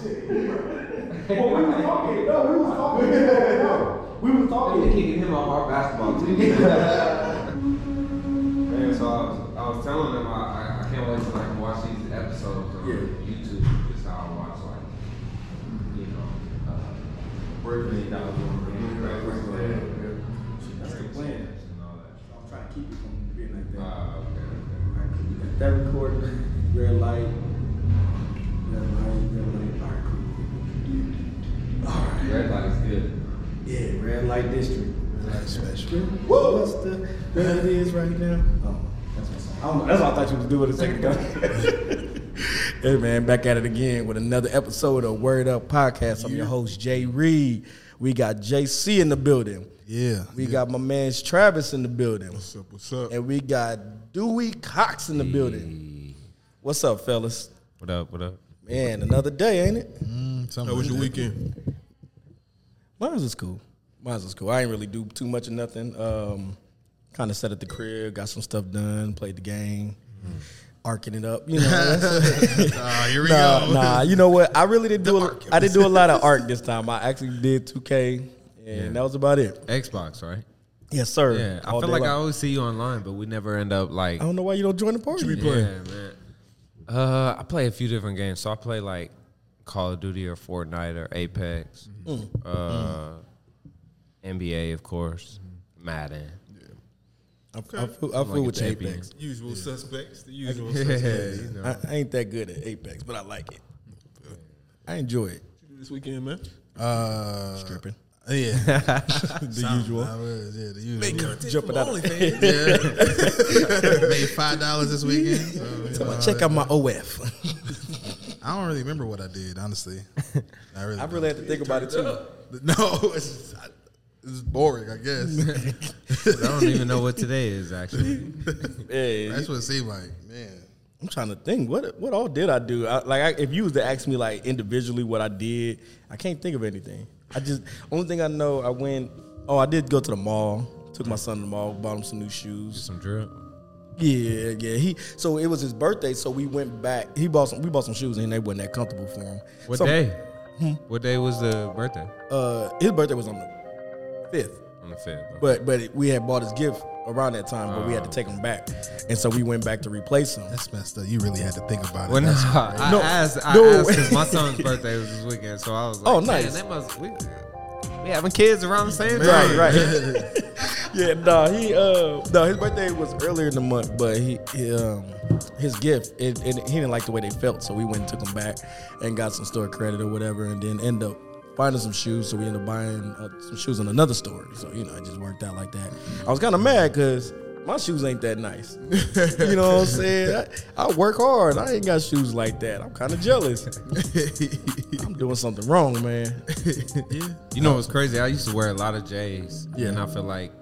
Well, we was talking. No, we was talking. No, we was We talking. kicking him off our basketball team. Man, so I was, I was telling them I, I, I can't wait to like watch these episodes on Yeah. YouTube. Is how I watch like, you know, uh, Brooklyn Dollar That's the plan. and all that. I'm trying to keep it from being like that. Uh, okay, Alright, cool. We got that recording. Red light. Red light. Red light. All right, cool. All okay. right. Red light is good. Yeah, red light district. That's special. Whoa. What's the where it is right now? Oh, that's what I don't know. That's what I thought you was doing with a second ago. hey man, back at it again with another episode of Word Up Podcast. I'm your host Jay Reed. We got JC in the building. Yeah. We yeah. got my man Travis in the building. What's up? What's up? And we got Dewey Cox in the building. What's up, fellas? What up? What up? Man, another day, ain't it? Mm, How was your weekend? Mine was cool. Mine was cool. I ain't really do too much of nothing. Um, kind of sat at the crib, got some stuff done, played the game, arcing it up. You know, that's- Ah, here we nah, go. nah. You know what? I really didn't do. A, arc I didn't do a lot of art this time. I actually did 2K, and that was about it. Xbox, right? Yes, sir. Yeah. I All feel day like I always see you online, but we never end up like. I don't know why you don't join the party. What you be playing? Yeah, man. Uh, I play a few different games. So I play like Call of Duty or Fortnite or Apex, Mm. uh, NBA, of course, Madden. I, I, fool, I fool like with the. Apex. Usual suspects. The usual Yeah, suspects. you know. I, I ain't that good at Apex, but I like it. I enjoy it. This weekend, man. Uh, Stripping. yeah. The usual. I was, yeah, the usual. Make content Jumping from out. OnlyFans. Made five dollars this weekend. So, you know, Check out my OF. I don't really remember what I did, honestly. I really. I really had to think about it too. no. It's, it's boring, I guess. I don't even know what today is actually. Yeah, That's what it seemed like, man. I'm trying to think. What what all did I do? I, like, I, if you was to ask me like individually what I did, I can't think of anything. I just only thing I know, I went. Oh, I did go to the mall. Took my son to the mall, bought him some new shoes. Some drip. Yeah, yeah. He so it was his birthday, so we went back. He bought some. We bought some shoes, and they wasn't that comfortable for him. What Some- day? Hmm? What day was the birthday? Uh, his birthday was on the fifth. On the fifth. But but we had bought his gift around that time, but we had to take him back, and so we went back to replace him. That's messed up. You really had to think about it. Well, no, That's I No, asked. I no. asked because my son's birthday was this weekend, so I was like, Oh, "Man, nice. They must we, we having kids around the same Right, time, right. yeah, no, he uh no, his birthday was earlier in the month, but he, he um his gift it, it he didn't like the way they felt, so we went and took them back and got some store credit or whatever, and then end up finding some shoes, so we ended up buying uh, some shoes in another store. So you know, it just worked out like that. I was kind of mad because. My shoes ain't that nice. you know what I'm saying? I, I work hard. I ain't got shoes like that. I'm kind of jealous. I'm doing something wrong, man. yeah. You know what's crazy? I used to wear a lot of J's, Yeah. and I feel like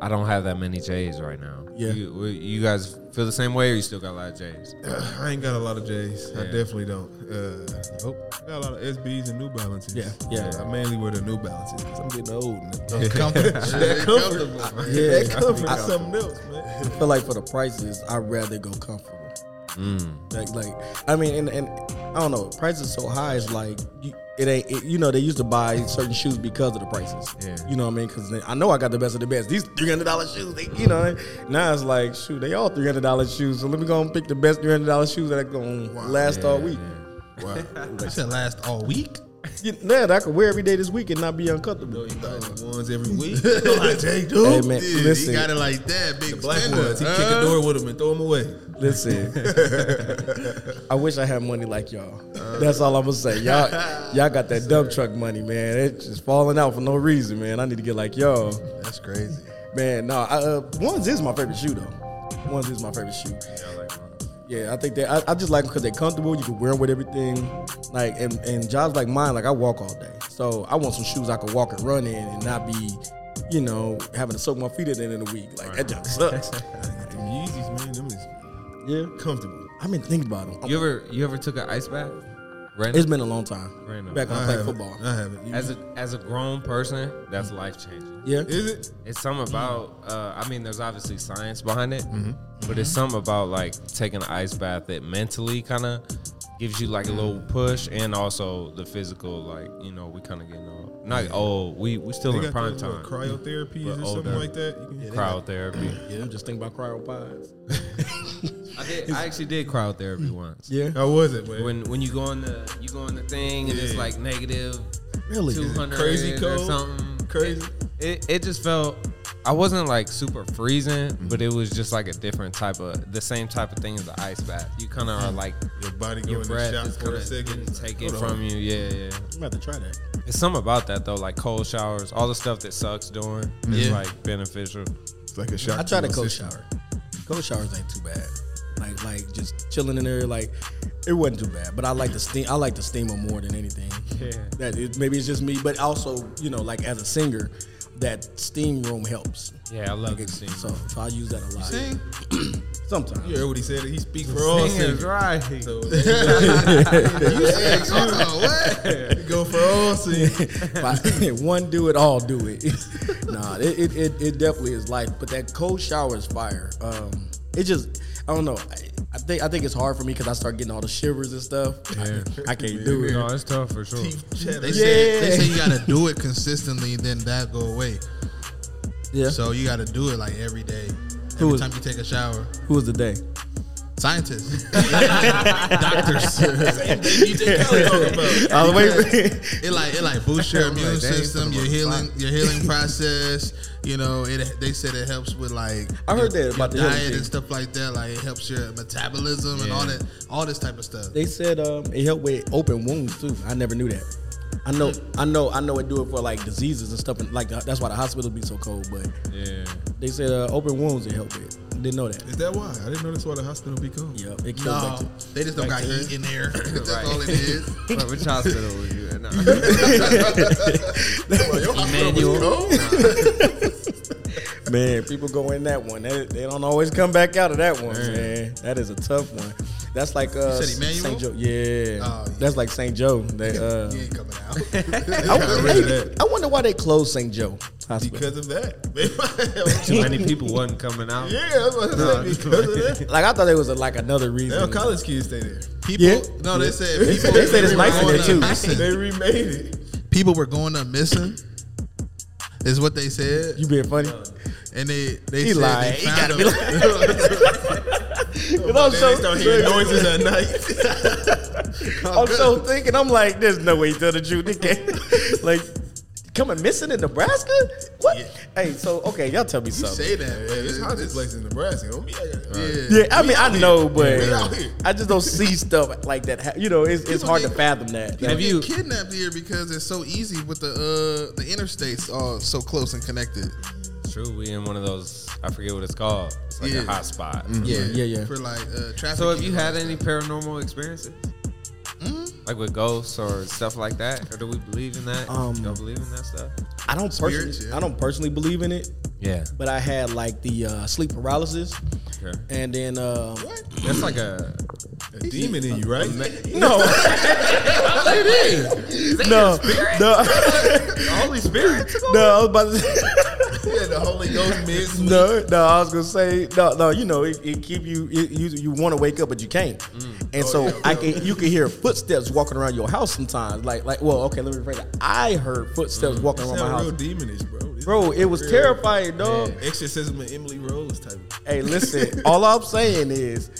I don't have that many J's right now. Yeah. you, you guys feel the same way, or you still got a lot of J's? I ain't got a lot of J's. I definitely don't. Uh, nope. I got a lot of SBs and New Balances. Yeah, yeah. I mainly wear the New Balances I'm getting old. now. Those comfortable. That comfortable, man. Yeah. that comfortable. I- something else, man. I feel like for the prices, I'd rather go comfortable. Mm. Like, like I mean, and, and I don't know, prices so high. It's like you, it ain't. It, you know, they used to buy certain shoes because of the prices. Yeah. You know what I mean? Because I know I got the best of the best. These three hundred dollars shoes, they, you know. Now it's like, shoot, they all three hundred dollars shoes. So let me go and pick the best three hundred dollars shoes that are gonna last all week. Wow. That should last all week. You, that I could wear every day this week and not be uncomfortable. You buy the ones every week. like Jay, dude. Hey, man, Yeah, listen. He got it like that, big Black spender, ones. He huh? kick a door with them and throw them away. Listen, I wish I had money like y'all. That's all I'm gonna say. Y'all, y'all got that dump truck money, man. It's just falling out for no reason, man. I need to get like y'all, That's crazy. man. No, I, uh, ones is my favorite shoe though. Ones is my favorite shoe. Yeah, I think that I, I just like them because they're comfortable. You can wear them with everything. Like and, and jobs like mine, like I walk all day, so I want some shoes I can walk and run in and not be, you know, having to soak my feet at the end of the week. Like that just sucks. Them Yeezys, man, them is yeah, comfortable. I've been thinking about them. You ever you ever took an ice bath? Right. It's been a long time. Random. Back when I, I played football. I haven't. You- As a as a grown person, that's life changing. Yeah. is it? It's something about. Uh, I mean, there's obviously science behind it, Mm-hmm. But it's mm-hmm. something about like taking an ice bath that mentally kind of gives you like a little push, and also the physical. Like you know, we kind of getting old. Not old. We we still They in prime those, time. cryotherapy But or older. something like that. You can- Cryotherapy. Yeah, just think about cryopods. I did. I actually did cryotherapy once. Yeah, How was it, man? When when you go on the you go on the thing and it's like negative really. two hundred crazy or cold? something Crazy? It, it it just felt I wasn't like super freezing, mm-hmm. but it was just like a different type of the same type of thing as the ice bath. You kind of are mm-hmm. like your body your going to breath shot is for kind a of second. take it Hold from you. Yeah, yeah. I'm about to try that. It's something about that though, like cold showers, all the stuff that sucks doing is Yeah. like beneficial. It's like a shot. I tried to a cold system. shower. Cold showers ain't too bad. Like like just chilling in there, like it wasn't too bad. But I like the steam. I like the steamer more than anything. Yeah. That it, maybe it's just me, but also you know like as a singer, that steam room helps. Yeah, I love Like the it, steam. so, so I use that a lot. Sing? Sometimes. You heard what he said? He speaks for all Singers, singers. right? So, oh, what? you go for all singers. One do it, all do it. nah, it, it, it, it definitely is life. But that cold shower is fire. Um, it just, I don't know. I, I think I think it's hard for me because I start getting all the shivers and stuff. Yeah. I, I can't do it. No, it's tough for sure. Teeth chatter. They say they say you gotta do it consistently, then that go away. Yeah. So you gotta do it like every day. Who Every is- time you take a shower. Who was the day? Scientists, doctors. DJ Khaled talking about. I was waiting. It like it like boosts your immune like, system, your them on the healing, spot. your healing process. You know, it. They said it helps with like I heard your- that about your the diet and stuff like that. Like it helps your metabolism and all that, all this type of stuff. They said um, it helped with open wounds too. I never knew that. I know, I know, I know it do it for like diseases and stuff. And like that's why the hospitals be so cold. But Yeah. they said uh, open wounds it help with. Didn't know that. Is that why? I didn't know that's why the hospital be cold. Yeah, it killed No, bacteria. they just don't got heat in there. That's Right. all it is. But which hospital was you at? No. Emmanuel. Man, people go in that one. They, they don't always come back out of that one, man. That is a tough one. That's like uh, said Emmanuel? St. Joe. Yeah. Oh, yeah. that's like St. Joe. They, uh, He ain't coming out. I, got rid of that. I wonder why they closed St. Joe Hospital. Because of that. Too many people wasn't coming out. yeah, I was about to say because of that. like I thought there was a, like another reason. Now college kids stay there. People, Yeah. no, they said They people. said- they said it's were nice in going there, too. missing. They remade it. People were going up missing. Is what they said, You being funny? and they they He said lied. they He found gotta them. be lying. I'm They so, start hearing noises at night. I'm so thinking. I'm like, there's no way he tell the truth. They can't. like, coming missing in Nebraska? What? Hey, so okay, y'all tell me You something. say that, Yeah, it's hot this place in Nebraska. Don't Yeah. Yeah, I mean, I know, but We out here. I just don't see stuff like that. ha- You know, it's, it's People hard to fathom that. People Have you- get kidnapped here because it's so easy with the uh, the interstates all so close and connected. True, we in one of those. I forget what it's called. It's like Yeah. a hot spot. Yeah, yeah, yeah. For like uh, traffic. So, have you had any paranormal experiences? Like with ghosts or stuff like that, or do we believe in that? Um, Y'all believe in that stuff? I don't personally, yeah. I don't personally believe in it, Yeah. but I had like the uh, sleep paralysis, Okay. and then uh, That's like a. A demon in you, right? no, it is. no, no, Holy Spirit. no. I was about to say, yeah, the Holy Ghost mid no, no. I was gonna say no, no. You know, it, it keep you. It, you you want to wake up, but you can't. And so I can you can hear footsteps walking around your house sometimes. Like like well, okay, let me rephrase that. I heard footsteps walking around my Sound real house. demonish, bro. This Bro, it was real terrifying, dog. Exorcism of Emily Rose type. Hey, listen, all I'm saying is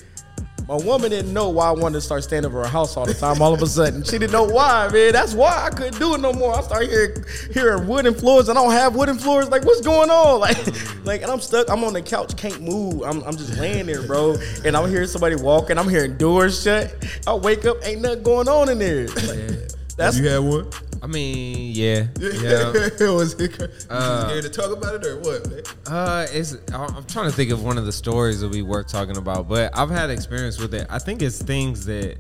my woman didn't know why I wanted to start staying over her house all the time. All of a sudden, she didn't know why, man. That's why I couldn't do it no more. I started hearing, hearing wooden floors. I don't have wooden floors. Like, what's going on? Like, like, and I'm stuck. I'm on the couch, can't move. I'm, I'm just laying there, bro. And I'm hearing somebody walking. I'm hearing doors shut. I wake up, ain't nothing going on in there. Like, that's you had one? I mean, yeah, yeah. was it cra- you Uh, scared to talk about it or what? Man? Uh, it's I- I'm trying to think of one of the stories that we were talking about, but I've had experience with it. I think it's things that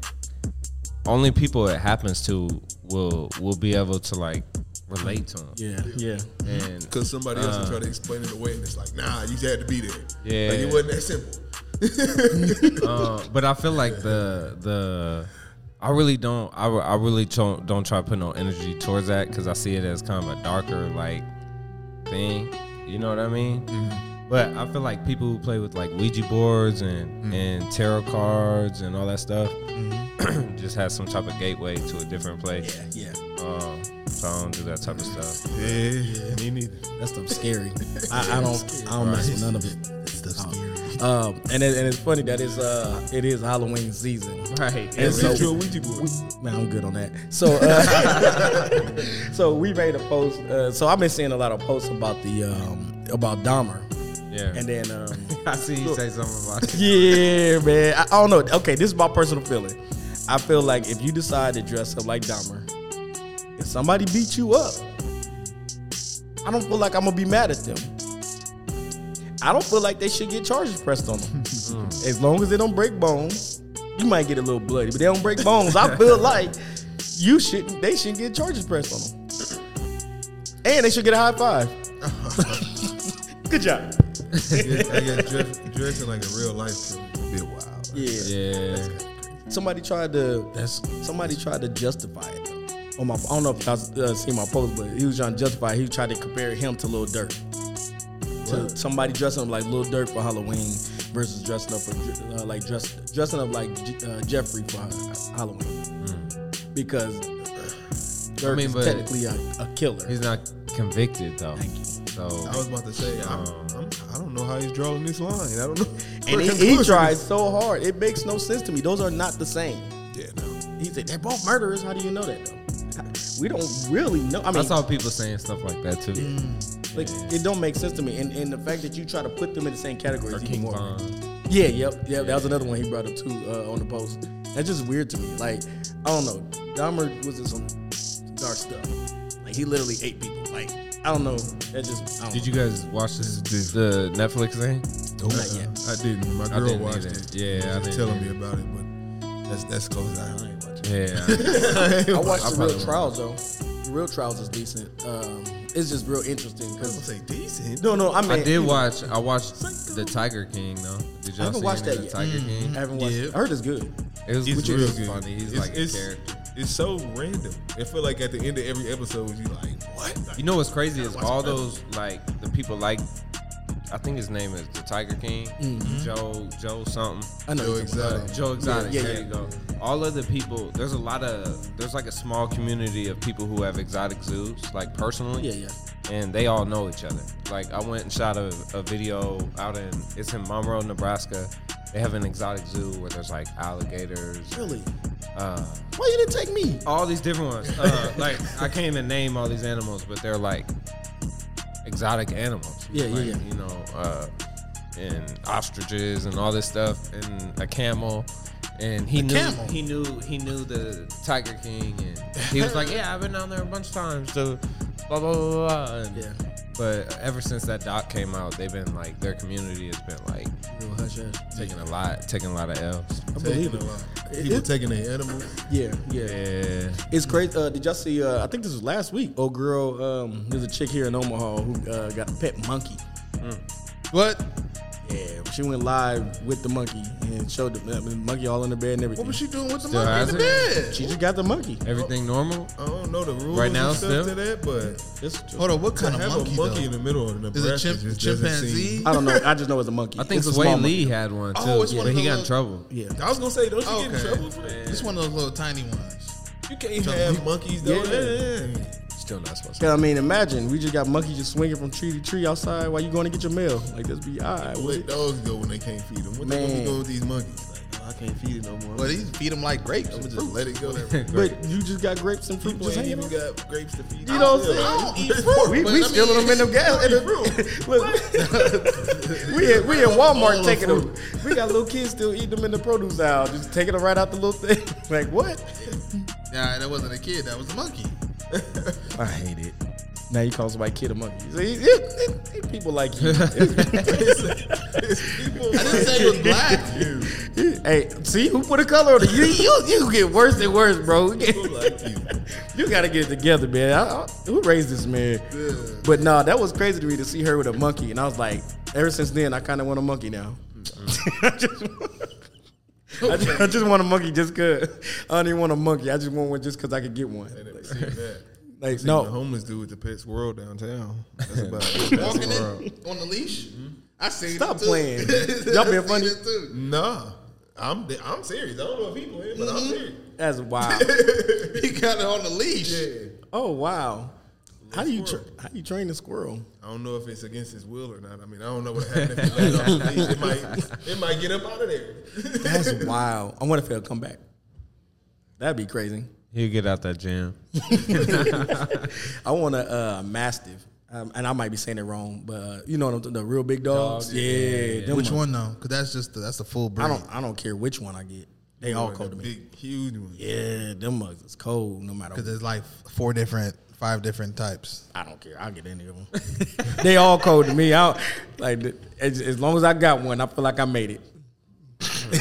only people it happens to will will be able to like relate to them. yeah, yeah. And Because somebody else will Uh. try to explain it away, and it's like, nah, you had to be there. Yeah. like it wasn't that simple. uh, but I feel like the the I really don't I, I really don't don't try to put no energy towards that because I see it as kind of a darker like thing. You know what I mean? Mm-hmm. But I feel like people who play with like Ouija boards and mm. and tarot cards and all that stuff mm-hmm. just has some type of gateway to a different place. Yeah, yeah. Um, so I don't do that type of stuff. Yeah, me neither. That stuff's scary. I, I don't. I don't mess with none of it. That stuff's scary. Um, and it, and it's funny that it's uh it is Halloween season. Right. And so, a Ouija board. man, I'm good on that. So, uh, so we made a post. Uh, so I've been seeing a lot of posts about the um about Dahmer, Yeah. and then um, I see you say something about it. yeah, man, I, I don't know. Okay, this is my personal feeling. I feel like if you decide to dress up like Dahmer, if somebody beat you up, I don't feel like I'm gonna be mad at them. I don't feel like they should get charges pressed on them. As long as they don't break bones, you might get a little bloody, but they don't break bones. I feel like you shouldn't. They shouldn't get charges pressed on them, and they should get a high five. Good job. I guess, I guess dress, dressing like a real life killer is a bit wild. Yeah. Yeah. Somebody tried to. That's somebody tried to justify it. Though. On my, I don't know if you guys uh, seen my post, but he was trying to justify. He tried to compare him to Lil Durk. To somebody dressing up like Lil Durk for Halloween versus dressing up for uh, like dress, dressing up like J- uh, Jeffrey for Halloween. Because Durk I mean, is technically a, a killer. He's not convicted though. Thank you. So I was about to say, I'm, I'm, I don't know how he's drawing this line. I don't know. And he, he tried so hard. It makes no sense to me. Those are not the same. Yeah, no. He said they're both murderers. How do you know that though? We don't really know. I mean, I saw people saying stuff like that too. Like it don't make sense to me, and, and the fact that you try to put them in the same category Or is even more. Von. Yeah, yep, yep. That was another one he brought up too uh, on the post. That's just weird to me. Like I don't know, Dahmer was in some dark stuff. Like he literally ate people. Like I don't know. That just I don't Did know. you guys watch this, the Netflix thing? Nope. Not yet. I didn't. My I girl didn't watched either. it. Yeah, She I was telling either. me about it, but that's that's close. I ain't watching. Yeah. I watched I the real trials though. The real trials is decent. Um, it's just real interesting I was because gonna say decent. no, no. I mean, I did watch. I watched the Tiger King though. Did y'all haven't see watched any that of the yet. Tiger King? I haven't watched. Yeah. it. I heard it's good. It was It's real good. funny. He's It's- like a it's- character. It's so random. It feel like at the end of every episode, you like what? You know what's crazy is all those like the people like. I think his name is the Tiger King, Joe Joe something. I know. Joe. Exotic. Joe Exotic. yeah, there yeah. you go. All of the people. There's a lot of. There's like a small community of people who have exotic zoos, like personally. Yeah, yeah. and they all know each other. Like I went and shot a, a video out in it's in Monroe, Nebraska. They have an exotic zoo where there's like alligators, Really? uh, Why you didn't take me? all these different ones. Uh, like I can't even name all these animals, but they're like exotic animals. Yeah, yeah, Like, yeah. You know, uh, and ostriches and all this stuff, and a camel. And he knew camel? he knew he knew the Tiger King, and he was like, "Yeah, I've been down there a bunch of times." So, blah blah blah. blah. And, Yeah. But ever since that doc came out, they've been like their community has been like Real hush hush. taking a lot, taking a lot of L's. I believe Taking it. a lot. People it- taking their animals. Yeah, yeah. Yeah. It's crazy. Uh, did y'all see? Uh, I think this was last week. Oh, girl. Um, there's a chick here in Omaha who uh, got a pet monkey. What? Yeah, she went live with the monkey and showed the, I mean, monkey all in the bed and everything. What was she doing with the Still monkey in the has bed? She just got the monkey. Everything normal? I don't know the rules Right now and stuff still? to that, but It's, Hold on, what to kind of have monkey? a monkey though? in the middle of Is Nebraska it chimp- just doesn't chimpanzee? seem- I don't know. I just know it's a monkey. I think it's a Sway small Lee monkey. had one oh, too, Oh, it's one but of he got in those- trouble. Yeah. I was gonna say, don't you Oh, get in okay. trouble for that? It's one of those little tiny ones. You can't have monkeys though. Yeah. Yeah. Still not supposed Yeah, I mean, imagine we just got monkeys just swinging from tree to tree outside while you going to get your mail. Like this be all right. Let What? dogs go when they can't feed them. What they gonna Man. be doing with these monkeys? Like, oh, I can't feed it no more. Well, these feed them like grapes. I'm gonna just fruit. let it go. There. But you just got grapes and fruit People just ain't even got grapes to feed. You know what I'm Yeah. saying? I don't eat fruit. We, but we I stealing mean, them in them gas. In the, look, we in, we in Walmart taking them. We got little kids still eating them in the produce aisle, just taking them right out the little thing. Like what? Nah, that wasn't a kid. That was a monkey. I hate it. Now you call somebody kid a monkey. See, it- it- it- people like you. I didn't say it was black. hey, see who put a color on it? You, you, you get worse and worse, bro. People like you. You gotta get it together, man. I, I, who raised this man? But no, that was crazy to me to see her with a monkey, and I was like, ever since then, I kind of want a monkey now. I, just, I, just, I just want a monkey just cause I don't even want a monkey. I just want one just cause I could get one. Never seen that. Like Seen the no, homeless dude with the Pets World downtown. That's about it. Walking in on the leash. Hmm? I seen Stop it too. playing. Y'all being funny? too. Nah, I'm I'm serious. I don't know if he playing, but I'm mm-hmm. serious. That's wild. He got it on the leash. Yeah. oh wow. How do you tra- how do you train a squirrel? I don't know if it's against his will or not. I mean, I don't know what happened if he let off the leash. It might it might get up out of there. That's wild. I wonder if he'll come back. That'd be crazy. He'll get out that jam. I want a uh, mastiff, um, and I might be saying it wrong, but uh, you know the, the real big dogs. Dogs, yeah, yeah, them Which ones. one though? Because that's just the, that's the full breed. I don't. I don't care which one I get. They all cold to me. Big, huge one. Yeah, them mugs is cold no matter. Because there's like four different, five different types. I don't care. I'll get any of them. they all cold to me. I like as, as long as I got one, I feel like I made it.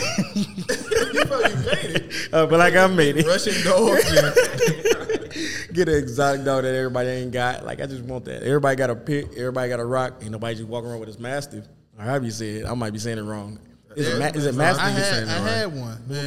You probably made it. I feel like I made it. Russian dogs. Get an exotic dog that everybody ain't got. Like I just want that. Everybody got a pit. Everybody got a rock. Ain't nobody just walking around with his mastiff. I however you say it. I might be saying it wrong. Is it, ma- is it I mastiff? had, I it had one. Yeah,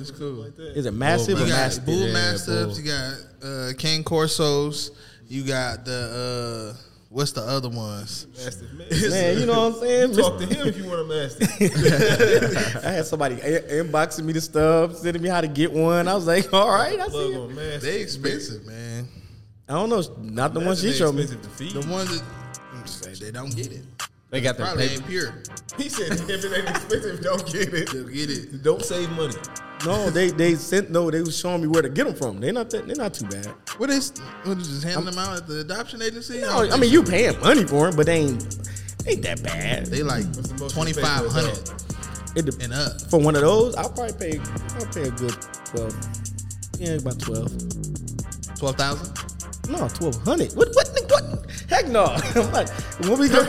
it's cool. Is it massive or You got mastiff? bull Yeah, mastiffs. bull. You got uh, cane corsos. You got the uh, what's the other ones? Mastiff man. Man, you know what I'm saying? Talk to him if you want a mastiff. I had somebody i- inboxing me the stuff, sending me how to get one. I was like, all right, I see it. They expensive, man. I don't know, not the ones she showed me. expensive to feed. The ones that they don't get it. They got their Probably ain't pure. He said if it ain't expensive, don't get it. They'll get it. Don't save money. No, they they sent no, they was showing me where to get them from. They're not that, they're not too bad. What is? What is just handing them out at the adoption agency? No, I mean you paying money for them, but they ain't ain't that bad. they like What's the most twenty you pay for a five hundred dog? It de- and up. for one of those, I'll probably pay I'll pay a good twelve. Yeah, about twelve. Twelve thousand. No, twelve hundred. What what what? Heck no. I'm like, when we go,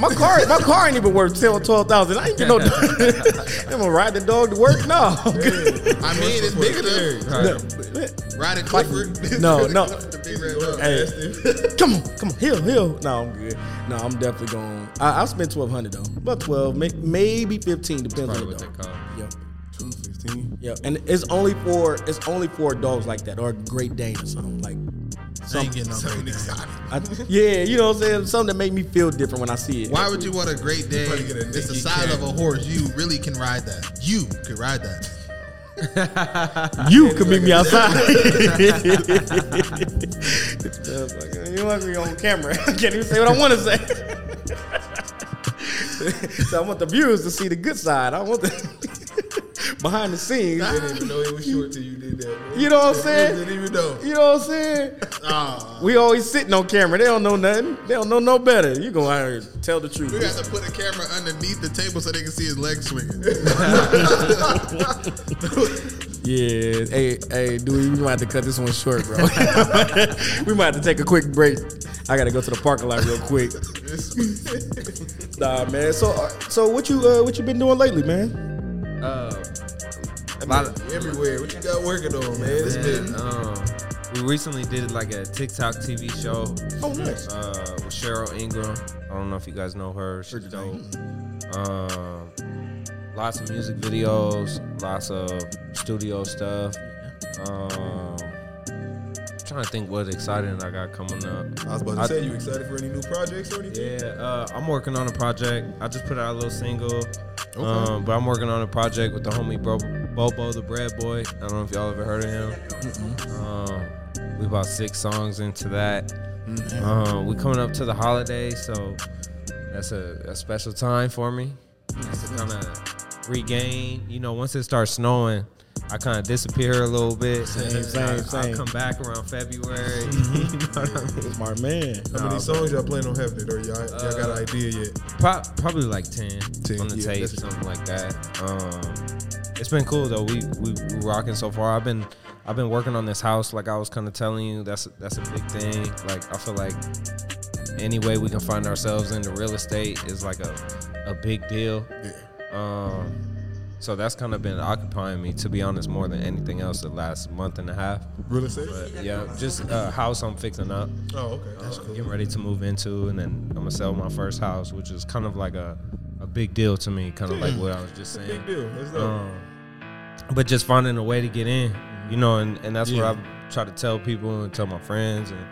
my car my car ain't even worth twelve thousand. I ain't get no. I'm gonna ride the dog to work. No, I'm good. I mean, it's bigger than Right. Ride it Clifford. No, no. The big red dog. Hey, come on, come on, hill, hill. No, I'm good. No, I'm definitely going. I, I'll spend twelve hundred though. About twelve, may, maybe fifteen, depends on the dog. call. Yeah, Two fifteen. yeah, and it's only for it's only for dogs like that or a Great Dane or something like. I ain't getting no Something exotic. I, yeah, you know what I'm saying. Something that make me feel different when I see it. Why would you want a Great Dane? probably get a It's the size of a horse. You really can ride that. You could ride that. You could meet me outside. Oh, you want me on camera. I can't even say what I want to say. so I want the viewers to see the good side. I want the behind the scenes. I didn't even know it was short till you did that. Man. You know what I'm saying? Didn't even know. You know what I'm saying? Ah, We always sitting on camera. They don't know nothing. They don't know no better. You gonna out here tell the truth. we got to put a camera underneath the table so they can see his legs swinging. Yeah. Hey, hey, dude, we might have to cut this one short, bro. we might have to take a quick break. I gotta go to the parking lot real quick. nah, man. So, uh, so what you uh, what you been doing lately, man? Uh, I mean, of- everywhere. What you got working on, man? It's man, been um, we recently did like a TikTok TV show Oh, nice. uh, with Cheryl Ingram. I don't know if you guys know her. She's dope. Um, lots of music videos, lots of studio stuff. Um, trying to think what exciting I got coming up. I was about to I- say, you excited for any new projects or anything? Yeah, uh, I'm working on a project. I just put out a little single, um, but I'm working on a project with the homie Bro- Bobo the Bread Boy. I don't know if y'all ever heard of him. Um, we about six songs into that. Um, we coming up to the holidays, so that's a, a special time for me. Just to kind of regain. You know, once it starts snowing, I kind of disappear a little bit. Same, same, I, same. will come back around February. you know what I mean? Smart man. How many songs y'all plan on having it, or y'all, y'all got an idea yet? Pro- probably like 10, 10, on the yeah, tape, that's- something like that. Um, it's been cool though. We we we rocking so far. I've been I've been working on this house like I was kind of telling you. That's that's a big thing. Like I feel like any way we can find ourselves in the real estate is like a a big deal. Um, so that's kind of been occupying me, to be honest, more than anything else the last month and a half. Real estate? But yeah, just a house I'm fixing up Oh, okay. That's cool. getting ready to move into, and then I'm gonna sell my first house, which is kind of like a, a big deal to me, kind of like what I was just saying. Big deal. That's. Um, but just finding a way to get in, you know, and, and that's what I try to tell people and tell my friends and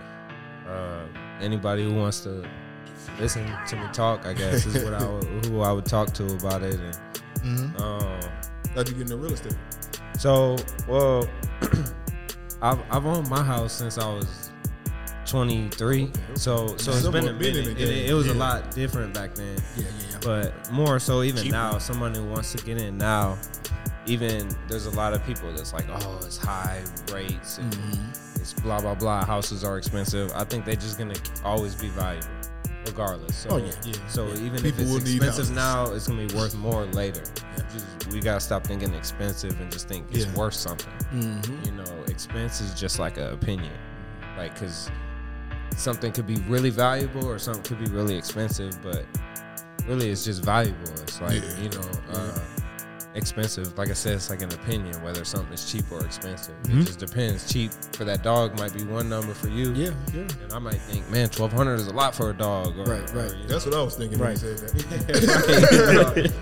uh, anybody who wants to listen to me talk. I guess is what I would, who I would talk to about it. And Mm-hmm. um, How'd you get into real estate? so, well, I've I've owned my house since I was 23. So so it's been a minute. the It, it was a lot different back then. Yeah, yeah, yeah. But more so even Cheaper. now, someone who wants to get in now, even there's a lot of people that's like, oh, it's high rates and Mm-hmm. it's blah blah blah. Houses are expensive. I think they're just gonna always be valuable, regardless. So, Oh, yeah. Yeah. So even People if it's expensive now, it's gonna be worth more later. Just, we gotta stop thinking expensive and just think it's Yeah. worth something. Mm-hmm. You know, expense is just like an opinion, like because something could be really valuable or something could be really expensive, but really it's just valuable. It's like Yeah. you know, uh, expensive. Like I said, it's like an opinion whether something is cheap or expensive. Mm-hmm. It just depends. Cheap for that dog might be one number for you, Yeah, yeah. and I might think, man, twelve hundred is a lot for a dog. Or, Right, right. you That's what I was thinking Right. when you said that.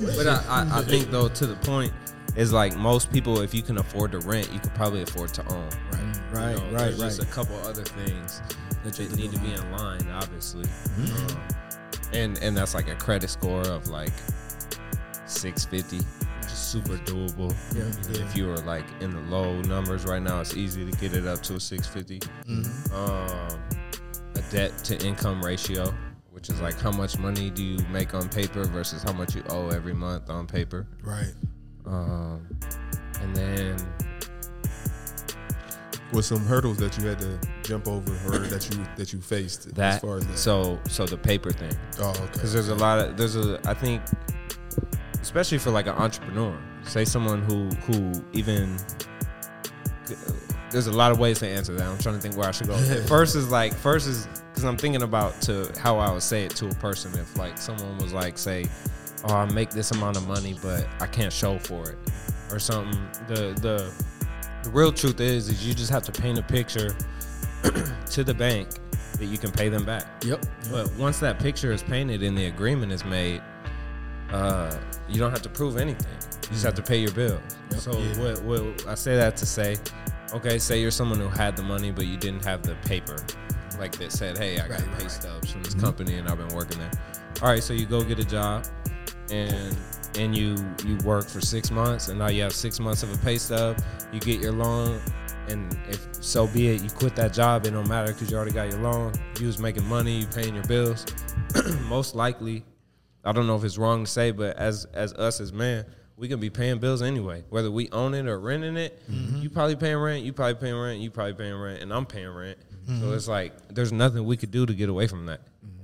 know. But I, I, I think though, to the point is like most people, if you can afford to rent, you could probably afford to own. Right, You right, know, right, There's right. just a couple other things That that need to be in line, obviously. Um, and and that's like a credit score of like 650, which is super doable. Yeah, Even If you are like in the low numbers right now, it's easy to get it up to a 650. Mm-hmm. Um, a debt to income ratio, which is like how much money do you make on paper versus how much you owe every month on paper. right. Um, and then With some hurdles that you had to jump over or that you that you faced as far as that. so so the paper thing oh, okay. because there's a lot of there's a I think especially for like an entrepreneur. Say someone who who even there's a lot of ways to answer that. I'm trying to think where I should go. First is like first is because I'm thinking about to how I would say it to a person. If like someone was like say oh I make this amount of money but I can't show for it or something. The the the real truth is is you just have to paint a picture to the bank that you can pay them back. Yep. but once that picture is painted and the agreement is made, uh, you don't have to prove anything. You just have to pay your bills. So what, what I say that to say, okay, say you're someone who had the money but you didn't have the paper, like that said, hey, I got Right, pay right. stubs from this company and I've been working there. All right, so you go get a job and and you you work for six months and now you have six months of a pay stub. You get your loan. And if so be it, you quit that job, it don't matter because you already got your loan. You was making money, you paying your bills. Most likely, I don't know if it's wrong to say, but as as us as man, we can be paying bills anyway, whether we own it or renting it. Mm-hmm. You probably paying rent, you probably paying rent, you probably paying rent, and I'm paying rent. So mm-hmm. it's like there's nothing we could do to get away from that. Mm-hmm.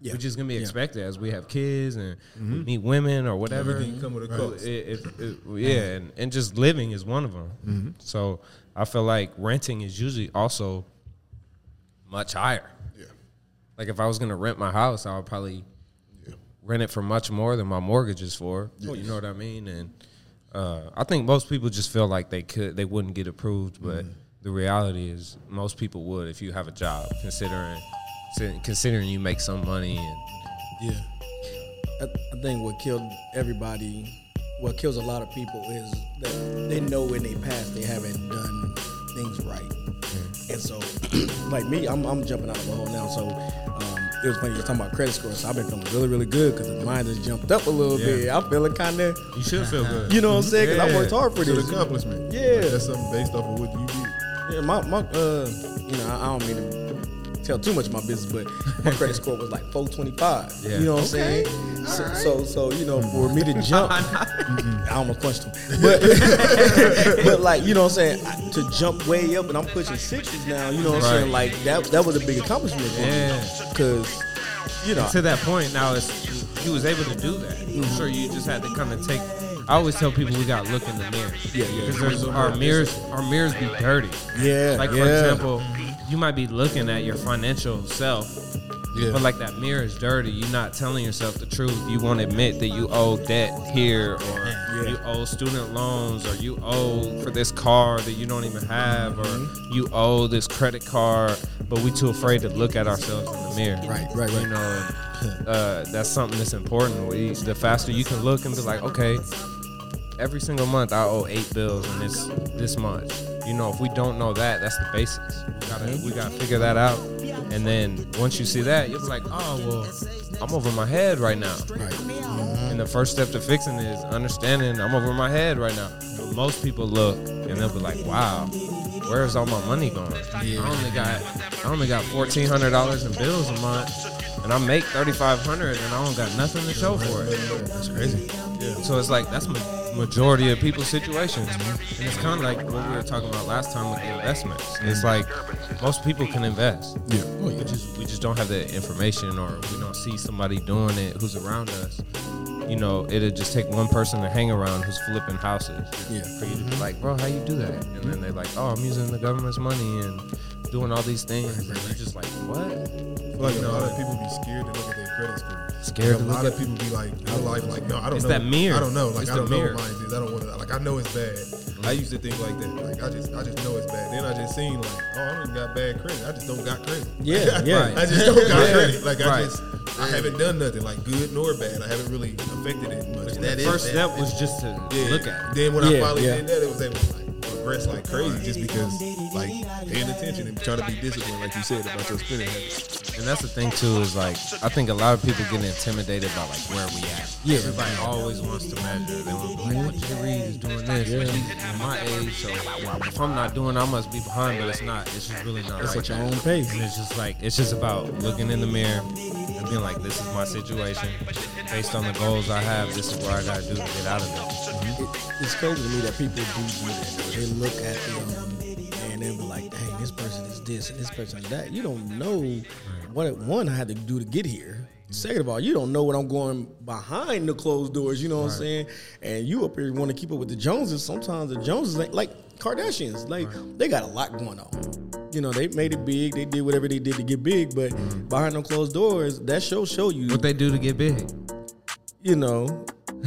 Yeah. We're just gonna be Yeah. expected as we have kids and we meet women or whatever. Everything come with a cost. Yeah, and, and just living is one of them. So I feel like renting is usually also much higher. Yeah. Like if I was gonna rent my house, I would probably Yeah. Rent it for much more than my mortgage is for. You know what I mean? And uh, I think most people just feel like they could, they wouldn't get approved, but the reality is most people would if you have a job, considering considering you make some money and Yeah. I, I think what killed everybody, what kills a lot of people is that they know in their past they haven't done things right. And so, like me, I'm, I'm jumping out of a hole now. So, um, it was funny you were talking about credit scores. So I've been feeling really, really good because mine just jumped up a little Yeah. bit. I'm feeling kind of, you should feel good. you know what I'm saying? Because I worked hard for It's an this. accomplishment. Yeah. That's something based off of what you did. Yeah, my, my uh, you know, I don't mean to tell too much of my business, but my credit score was like 425. Yeah. You know what I'm saying? So, so, so, you know, for me to jump, I almost punched him, but, but like, you know what I'm saying? I- To jump way up, and I'm pushing sixes now. You know what I'm saying? Like that, that was a big accomplishment for Yeah. me, because, you know, to that point now it's he was able to do that i'm mm-hmm. sure you just had to kind of take i always tell people we got to look in the mirror Yeah, yeah. because our mirrors our mirrors be dirty yeah, like for yeah. example you might be looking at your financial self Yeah. but like that mirror is dirty you're not telling yourself the truth you won't admit that you owe debt here or you owe student loans or you owe for this car that you don't even have or Mm-hmm. you owe this credit card but we too afraid to look at ourselves in the mirror Right, right, right. you know uh, that's something that's important we, the faster you can look and be like okay every single month I owe eight bills and it's this much. You know, if we don't know that, that's the basics. We gotta mm-hmm. we gotta figure that out. And then once you see that, you're like, oh well, I'm over my head right now. And the first step to fixing is understanding I'm over my head right now. Most people look and they'll be like, wow, where's all my money going? I only got I only got fourteen hundred dollars in bills a month, and I make thirty five hundred, and I don't got nothing to show for it. That's crazy. Yeah. So it's like that's ma- majority of people's situations, and it's kind of like what we were talking about last time with the investments. It's like most people can invest. Yeah. Oh, We just we just don't have the information, or we don't see somebody doing it who's around us. You know, it'll just take one person to hang around who's flipping houses. Yeah. For you to be like, bro, how you do that? And then they're like, oh, I'm using the government's money and doing all these things. And you're just like, what? I feel like a lot of people be scared to look at their credit score. Scared a to look lot at- of people be like, in life, like, no, I don't It's know. that mirror. I don't know. Like, It's I don't know mirror. what mine is. I don't want to. Like, I know it's bad. I used to think like that. Like, I just, I just know it's bad. Then I just seen like, oh, I don't got bad credit. I just don't got credit. Yeah, yeah. I just don't got Yeah. credit. Like, I Right. just, I haven't done nothing like good nor bad. I haven't really affected it much. that is First step was just to Yeah. look at it. Then when Yeah, I finally yeah. did that, it was able to like progress like crazy, just because like paying attention and trying to be disciplined, like you said about your spending habits. And that's the thing too is like I think a lot of people get intimidated by like where we at. Yeah. Everybody always wants to measure. They want to be like, what Jay Reed is doing this. Yeah. He's my age, so if I'm not doing, I must be behind. But it's not. It's just really not. It's like at your that. own pace. And it's just like it's just about looking in the mirror and being like, this is my situation. Based on the goals I have, this is what I gotta do to get out of it. Mm-hmm. It, it's crazy to me that people do do that. They look at them and they'll be like, dang, this person is this and this person is that. You don't know what one I had to do to get here. Second of all, you don't know what I'm going behind the closed doors. You know what I'm saying? And you up here want to keep up with the Joneses. Sometimes the Joneses, ain't- like Kardashians, like they got a lot going on. You know, they made it big. They did whatever they did to get big, but mm-hmm. behind them closed doors, that show show you What they do to get big? you know,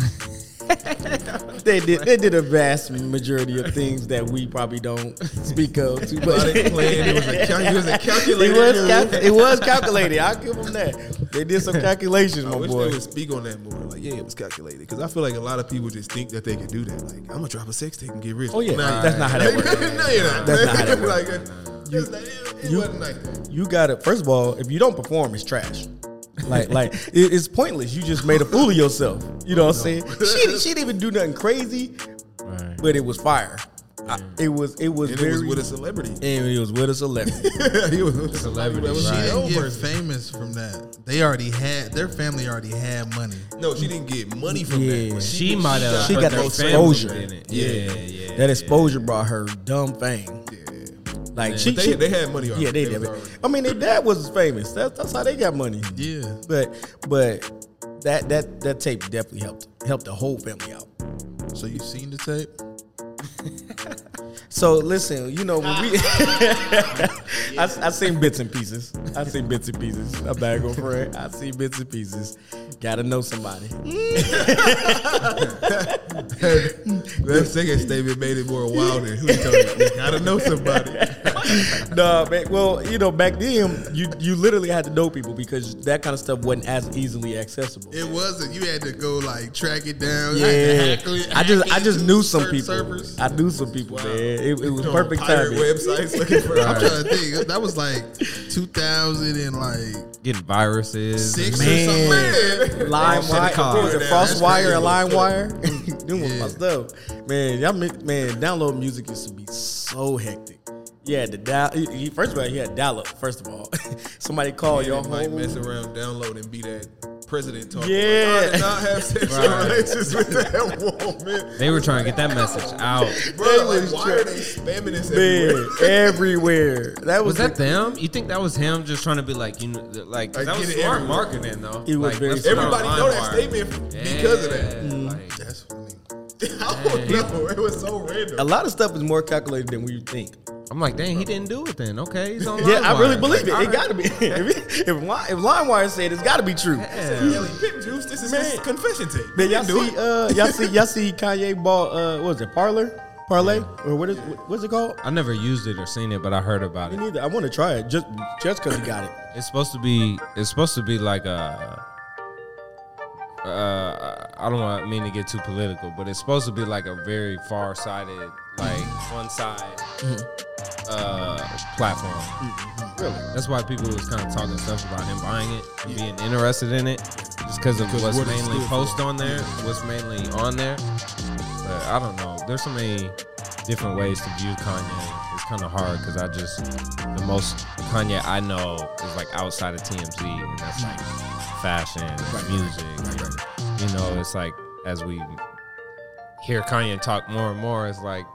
they did they did a vast majority of things that we probably don't speak of too But much. it planned. It was a, cal- it was a It calculated. was cal- it was calculated. I'll give them that. They did some calculations, I my wish boy. they would speak on that more. Like, yeah, it was calculated. Because I feel like a lot of people just think that they can do that. Like, I'm gonna drop a sex tape and get rich. Oh, yeah. Nah, That's not how that works. no, you're not. That's not how that works. like, it's not- it, it you- wasn't like that. You got to First of all, if you don't perform, it's trash. Like, like it- it's pointless. You just made a fool of yourself. You know what I'm saying? She, didn't- she didn't even do nothing crazy, but it was fire. I- it was it was And very it was with a celebrity. and it was with a celebrity. he was with a celebrity. That was She her didn't get famous from that. They already had their family already had money. No, she didn't get money from Yeah. that. but She might have. She but got their the family exposure. didn't. Yeah, yeah. that exposure brought her dumb fame. Yeah. Like she, They, she they had money already. yeah, they was did. I mean, their dad was famous. That's that's how they got money. Yeah. But but that that that tape definitely helped helped the whole family out. So you seen the tape? So listen, you know when we, ah. I, I seen bits and pieces. I seen bits and pieces. I'm not gonna front. I see bits and pieces. Got to know somebody. Mm. That second statement made it more wilder. You? You gotta know somebody. no, man. Well, you know, back then you you literally had to know people because that kind of stuff wasn't as easily accessible. It wasn't. You had to go like track it down. You had to Yeah, hack it- I just I just knew some people. Servers. I knew some people, man. It, it was perfect timing. websites looking for. I'm trying to think. That was like 2000 and like Getting viruses. six Man. or something. Line should've wire, called. what was it? That's FrostWire crazy. or LimeWire? Them was my Yeah. stuff, man. Y'all, man, download music used to be so hectic. Yeah, the dial. he- he- First of all, he had dial up. First of all, somebody called your You might home. mess around, download, and be that president talking. Yeah. Like, I did not have sexual Right. relations with that woman. They were trying to get that message out. Bro, like, why try- are they spamming this everywhere? Man, everywhere. That was, Was that the- them? You think that was him just trying to be like you know, like 'cause Like, that was get it smart everywhere. marketing though. It was like, very let's Everybody know that LimeWire. statement because of that. Yeah, like, mm-hmm. That's funny. I don't know. It was so random. a lot of stuff is more calculated than we think. I'm like, dang, he didn't do it then. Okay, he's on. Yeah, I really believe Like, it. It got to be. if if, Li- if LimeWire said it's got to be true. Ellie Pip Juice, this is his confession tape. Man, y'all do see, it. uh, y'all see, y'all see Kanye bought, uh, what was it, Parler, Parlay, or what is, what's it called? I never used it or seen it, but I heard about Me it. neither. I want to try it just, just cause he got it. It's supposed to be. It's supposed to be like a. uh, I don't want mean to get too political, but it's supposed to be like a very far sighted, like one side uh, platform. Really? That's why people was kind of talking stuff about him buying it and being interested in it, just because of what's what mainly stood post on there, what's mainly on there. But I don't know. There's so many different ways to view Kanye. It's kind of hard because I just the most Kanye I know is like outside of TMZ, and that's like fashion, and music. You know, it's like as we hear Kanye talk more and more, it's like.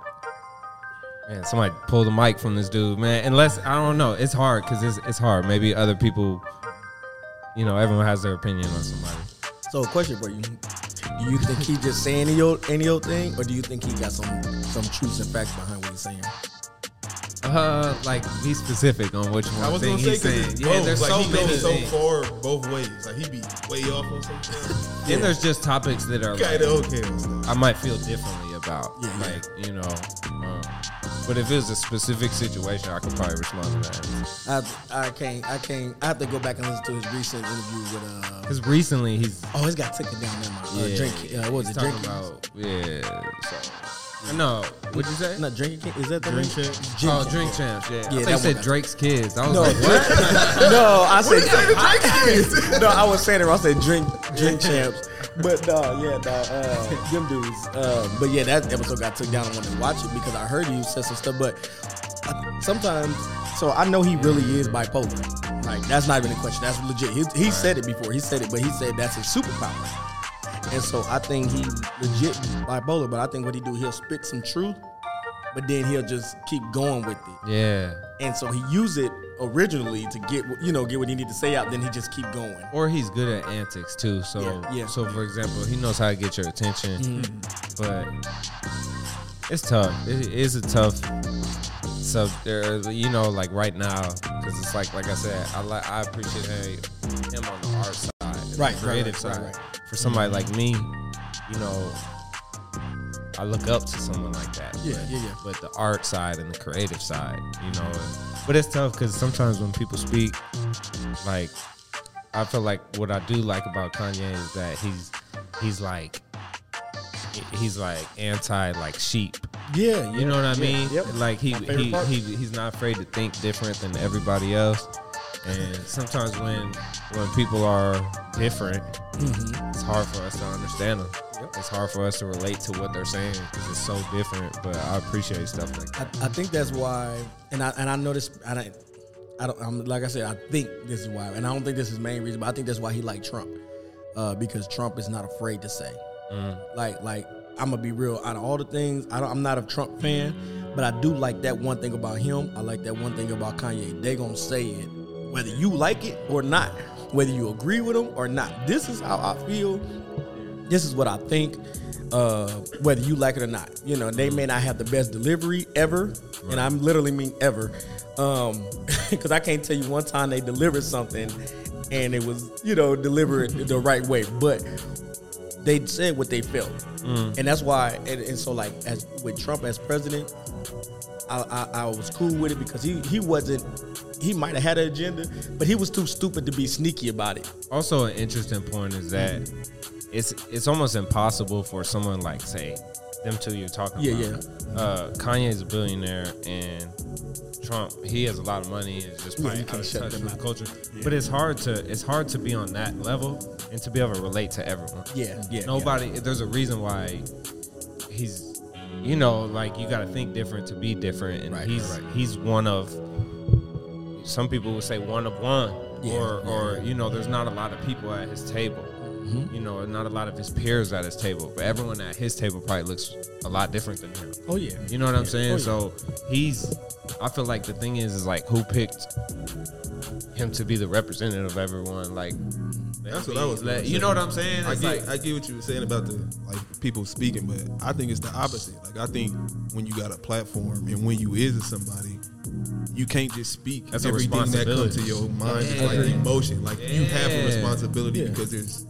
Man, somebody pull the mic from this dude, man. Unless I don't know, it's hard because it's it's hard. Maybe other people, you know, everyone has their opinion on somebody. So, a question for you: Do you think he just saying any old, any old thing, or do you think he got some some truths and facts behind what he's saying? Uh, like be specific on which one I was thing gonna say he's saying. because Yeah, there's like, so he many goes so things. far both ways. Like he be way off on something. stuff. Then there's just topics that are Kind of like, okay on stuff. I might feel differently about. Yeah, yeah. like you know, um, but if it's a specific situation, I could probably respond to that. I I can't I can't I have to go back and listen to his recent interview with uh Because recently he's oh it's got taken down there uh, yeah, drink uh, what was he's it talking about yeah. So, no, what'd you say? not drinking King- is that the Drink name? Champs? Drink oh, Champs, Drink yeah. Champs. Yeah, I thought you one said got- Drake's kids. I was No, like, what? no, I said no. I was saying it. wrong. I said drink, drink champs. But no, yeah, no, uh, them dudes. Uh, but yeah, that episode got took down. I wanted to watch it because I heard you said some stuff. But I, sometimes, so I know he really is bipolar. Like that's not even a question. That's legit. He, he said it before. He said it, but he said that's his superpower. And so I think he legit bipolar. But I think what he do, he'll spit some truth, but then he'll just keep going with it Yeah. and so he use it originally to get you know get what he need to say out. Then he just keep going. Or he's good at antics too. So, Yeah, yeah. so for example, he knows how to get your attention. Mm-hmm. But it's tough. It is a tough sub. There, you know, like right now, because it's like, like I said, I like, I appreciate him on the art side, Right, the right, creative right, side. right, For somebody like me, you know, I look up to someone like that. Yeah, but, yeah, yeah. But the art side and the creative side, you know, but it's tough because sometimes when people speak, like I feel like what I do like about Kanye is that he's he's like he's like anti like sheep. Yeah, You know what I mean? Yep. Like he he, part. he he's not afraid to think different than everybody else. And sometimes when when people are different, it's hard for us to understand them. Yep. It's hard for us to relate to what they're saying because it's so different. But I appreciate stuff like that. I, I think that's why, and I and I this. I don't. I don't. I'm, like I said, I think this is why, and I don't think this is the main reason, but I think that's why he liked Trump, uh, because Trump is not afraid to say, like, like I'm gonna be real. Out of all the things, I don't, I'm not a Trump fan, but I do like that one thing about him. I like that one thing about Kanye. They gonna say it, whether you like it or not, whether you agree with them or not. This is how I feel. This is what I think. Uh, whether you like it or not, you know, they may not have the best delivery ever, and I'm literally mean ever, um, because I can't tell you one time they delivered something and it was, you know, delivered the right way, but they said what they felt, and that's why. And, and so, like, as with Trump as president, I, I, I was cool with it because he he wasn't. He might have had an agenda, but he was too stupid to be sneaky about it. Also, an interesting point is that it's it's almost impossible for someone like say them two you're talking Yeah, about. Yeah, uh, Kanye's a billionaire and Trump he has a lot of money and just Yeah, probably you out of touch with the culture. But it's hard to it's hard to be on that level and to be able to relate to everyone. Yeah, yeah. Nobody. There's a reason why he's, you know, like you got to think different to be different, and Right, he's right, right. he's one of. Some people would say one of one, Yeah, or yeah, or you know, there's not a lot of people at his table. Mm-hmm. You know, not a lot of his peers at his table, but everyone at his table probably looks a lot different than him. Oh yeah. You know what I'm Yeah. saying? Oh, yeah. So he's. I feel like the thing is, is like who picked him to be the representative of everyone. Like That's what I was. Like, you know what I'm saying? I get, like- I get what you were saying about the like people speaking, but I think it's the opposite. Like I think when you got a platform and when you is somebody, you can't just speak That's everything that comes to your mind, Yeah. like emotion. Like you have a responsibility Yeah. because there's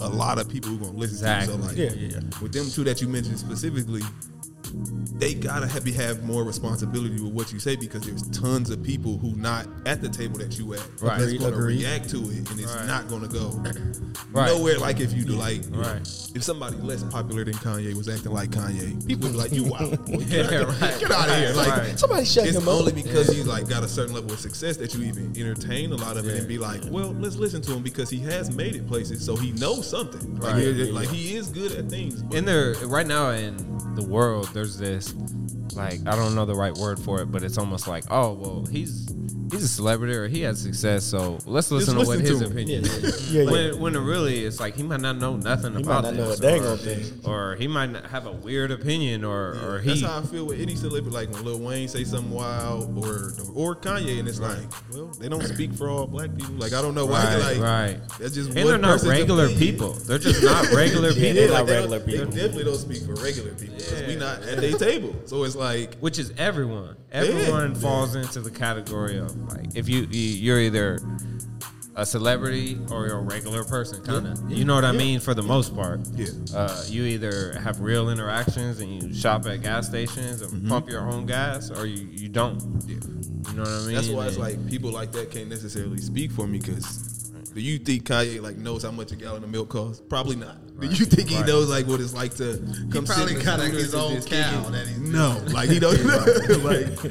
a lot of people who gonna listen Exactly. to you. So like, Yeah, yeah, yeah. with them two that you mentioned specifically, they gotta have, have more responsibility with what you say because there's tons of people who not at the table that you at Right. that's gonna agreed. react to it and it's Right. not gonna go Right. nowhere like if you do like Right. if somebody less popular than Kanye was acting like Kanye, people would be like, "You wow, boy, get, Yeah, out, right. get out of here!" Like, Right. Somebody shut it's him only up. because he's like got a certain level of success that you even entertain a lot of it and be like, well, let's listen to him because he has made it places, so he knows something. Like, Right. he- like he is good at things. but- in there right now in the world there's this like i don't know the right word for it but it's almost like oh well he's he's a celebrity or he has success so let's listen to what listen his to him. opinion is Yeah, yeah. when, when it really it's like he might not know nothing He about might not know this a dang or, thing. or he might not have a weird opinion or or he That's how I feel with any celebrity. Like when Lil Wayne say something wild, or or Kanye, and it's like, well, they don't speak for all black people. Like I don't know why. Right, like right. that's just and they're not regular opinion. people they're just not regular people they're like, not regular don't- people. They definitely don't speak for regular people because we not at their table. So it's like which is everyone. Everyone falls into the category of like if you, you you're either a celebrity or you're a regular person, kind of. You know what I mean? For the most part, Yeah. Uh, you either have real interactions and you shop at gas stations and Mm-hmm. pump your own gas, or you, you don't. Yeah. You know what I mean? That's why it's like people like that can't necessarily speak for me because do you think Kanye like knows how much a gallon of milk costs? Probably not. Do you think he knows like what it's like to come sit probably in the got a- scooters his own cow that he's- no, like he don't like.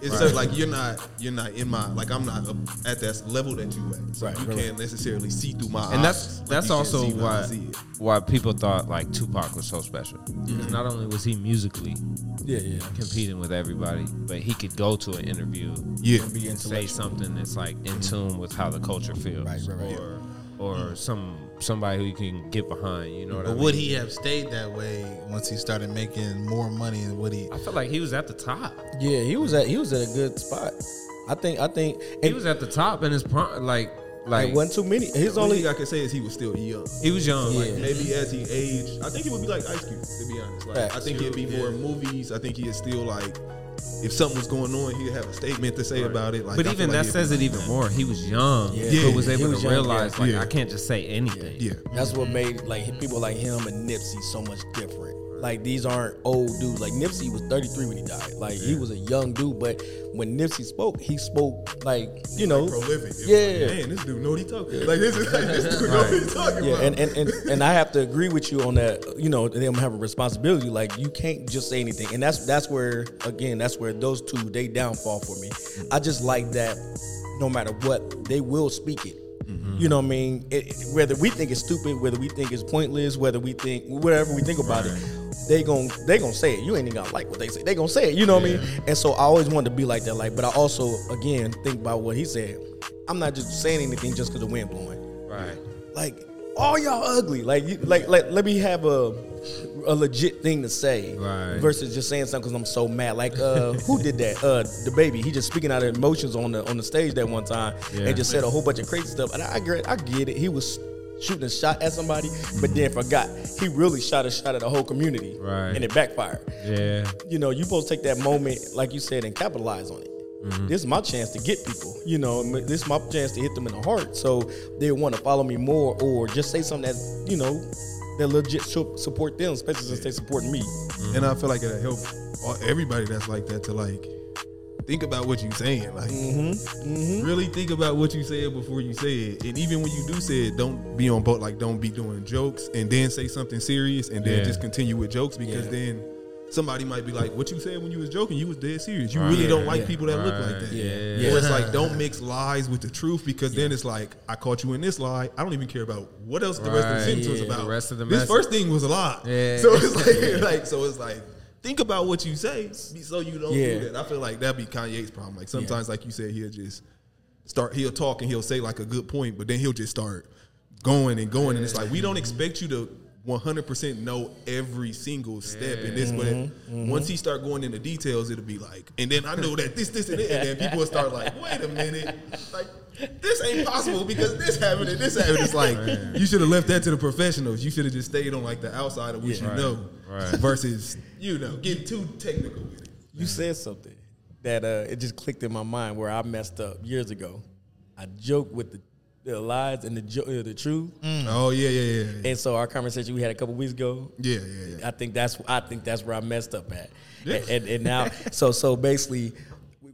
It's so, like you're not you're not in my like I'm not up at that level that you at, so Right, you right, can't necessarily see through my and eyes. And that's like that's also see when I why why people thought like Tupac was so special. Because not only was he musically Yeah, yeah. competing with everybody, but he could go to an interview Yeah, Be say something that's like in tune with how the culture feels, Right, right, right. or or some somebody who you can get behind. You know what I But mean? would he have stayed that way once he started making more money? And would he? I feel like he was at the top. Yeah, he was at he was at a good spot. I think I think He was at the top in his prime. Like like it wasn't too many. His the only only thing I can say is he was still young. he was young. Yeah. Like, Maybe as he aged, I think he would be like Ice Cube. To be honest, like I think he'd be more movies. I think he is still like, if something was going on, he'd have a statement to say about it. Like, but I even that like says it even more. He was young, Yeah. but was able was to young, realize yeah. like Yeah. I can't just say anything. Yeah, That's what made like people like him and Nipsey so much different. Like these aren't old dudes. Like Nipsey was 33 when he died. Like he was a young dude, but when Nipsey spoke, he spoke like you know, prolific. It Yeah. like, man, this dude know what he talking. Like this is like this dude know what he talking yeah. about. And, and and and I have to agree with you on that. You know, them have a responsibility. Like you can't just say anything, and that's that's where again, that's where those two they downfall for me. Mm. I just like that. No matter what, they will speak it. You know what I mean? It, whether we think it's stupid, whether we think it's pointless, whether we think whatever we think about it, they gon' they gonna say it. You ain't even gonna like what they say. They gonna say it. You know what I mean? And so I always wanted to be like that. Like, but I also again think about what he said. I'm not just saying anything just because the wind blowing Right. like all y'all ugly. Like you, like like let me have a a legit thing to say Right. versus just saying something because I'm so mad. Like uh, who did that? Uh, DaBaby. He just speaking out of emotions on the on the stage that one time Yeah. and just said a whole bunch of crazy stuff. And I get I get it. He was shooting a shot at somebody, but then forgot he really shot a shot at the whole community. Right. And it backfired. Yeah. You know, you supposed to take that moment, like you said, and capitalize on it. Mm-hmm. This is my chance to get people, you know. This is my chance to hit them in the heart, so they want to follow me more, or just say something that you know that legit support them, especially since they supporting me. Mm-hmm. And I feel like it'll help everybody that's like that to like think about what you're saying. Like mm-hmm. Mm-hmm. really think about what you said before you say it. And even when you do say it, don't be on both like don't be doing jokes and then say something serious and then Yeah. just continue with jokes because Yeah. then somebody might be like, What you said when you was joking, you was dead serious. You Right. really don't like Yeah. people that look like that. Yeah. Or it's like don't mix lies with the truth because then it's like I caught you in this lie. I don't even care about what else the rest of the Right. sentence was about. The rest of the this message. first thing was a lie. Yeah. So it's like, like so it's like think about what you say so you don't Yeah. do that. I feel like that'd be Kanye's problem. Like sometimes, like you said, he'll just start. He'll talk and he'll say like a good point, but then he'll just start going and going, and it's like we don't expect you to. 100% know every single step in this, but Mm-hmm. once he start going into details, it'll be like, and then I know that this, this, and that, and then people will start like, wait a minute, like this ain't possible because this happened and this happened. It's like you should have left that to the professionals. You should have just stayed on like the outside of what you Right. know, Right. versus you know getting too technical with it. You said something that uh, it just clicked in my mind where I messed up years ago. I joked with the the lies and the jo- uh, the truth. Oh yeah, yeah, yeah, yeah, And so our conversation we had a couple weeks ago, yeah, yeah. yeah. I think that's I think that's where I messed up at. And, and, and now, so so basically,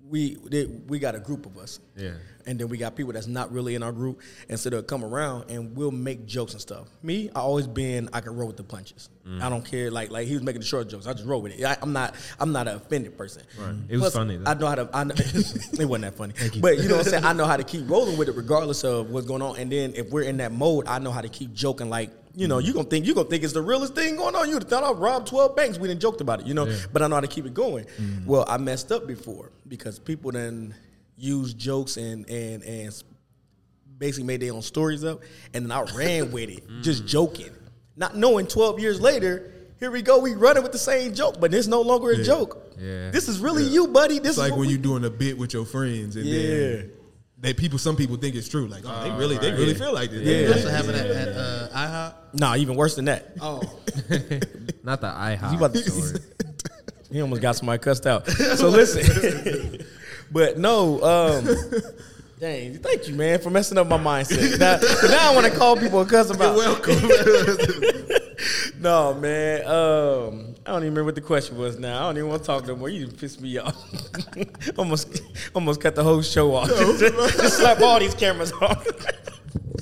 we we we got a group of us. Yeah. And then we got people that's not really in our group, and so they'll come around and we'll make jokes and stuff. Me, I always been I can roll with the punches. Mm. I don't care. Like like he was making the short jokes, I just roll with it. I, I'm not I'm not an offended person. Right. It was funny, though. I know how to. I know, it wasn't that funny, but you know what I'm saying. I know how to keep rolling with it regardless of what's going on. And then if we're in that mode, I know how to keep joking like you know, you gonna think you gonna think it's the realest thing going on. You thought I robbed twelve banks. We didn't joked about it, you know. But I know how to keep it going. Well, I messed up before because people then use jokes and and and basically made their own stories up, and then I ran with it, just joking, not knowing twelve years later. Here we go. We running with the same joke, but it's no longer a joke. Yeah. This is really you, buddy. This It's is like what when we- you're doing a bit with your friends, and Yeah. then they people. Some people think it's true. Like, oh, they really, they right. really feel like this. Yeah. That's what happened at, at uh, IHOP. Nah, even worse than that. Oh, Not the IHOP You about to- story. He almost got somebody cussed out. So listen, but no, um, dang, thank you, man, for messing up my mindset. Now, now I want to call people and cuss about. Welcome. no, man, um, I don't even remember what the question was. Now I don't even want to talk no more. You just pissed me off. almost, almost cut the whole show off. just, just slap all these cameras off.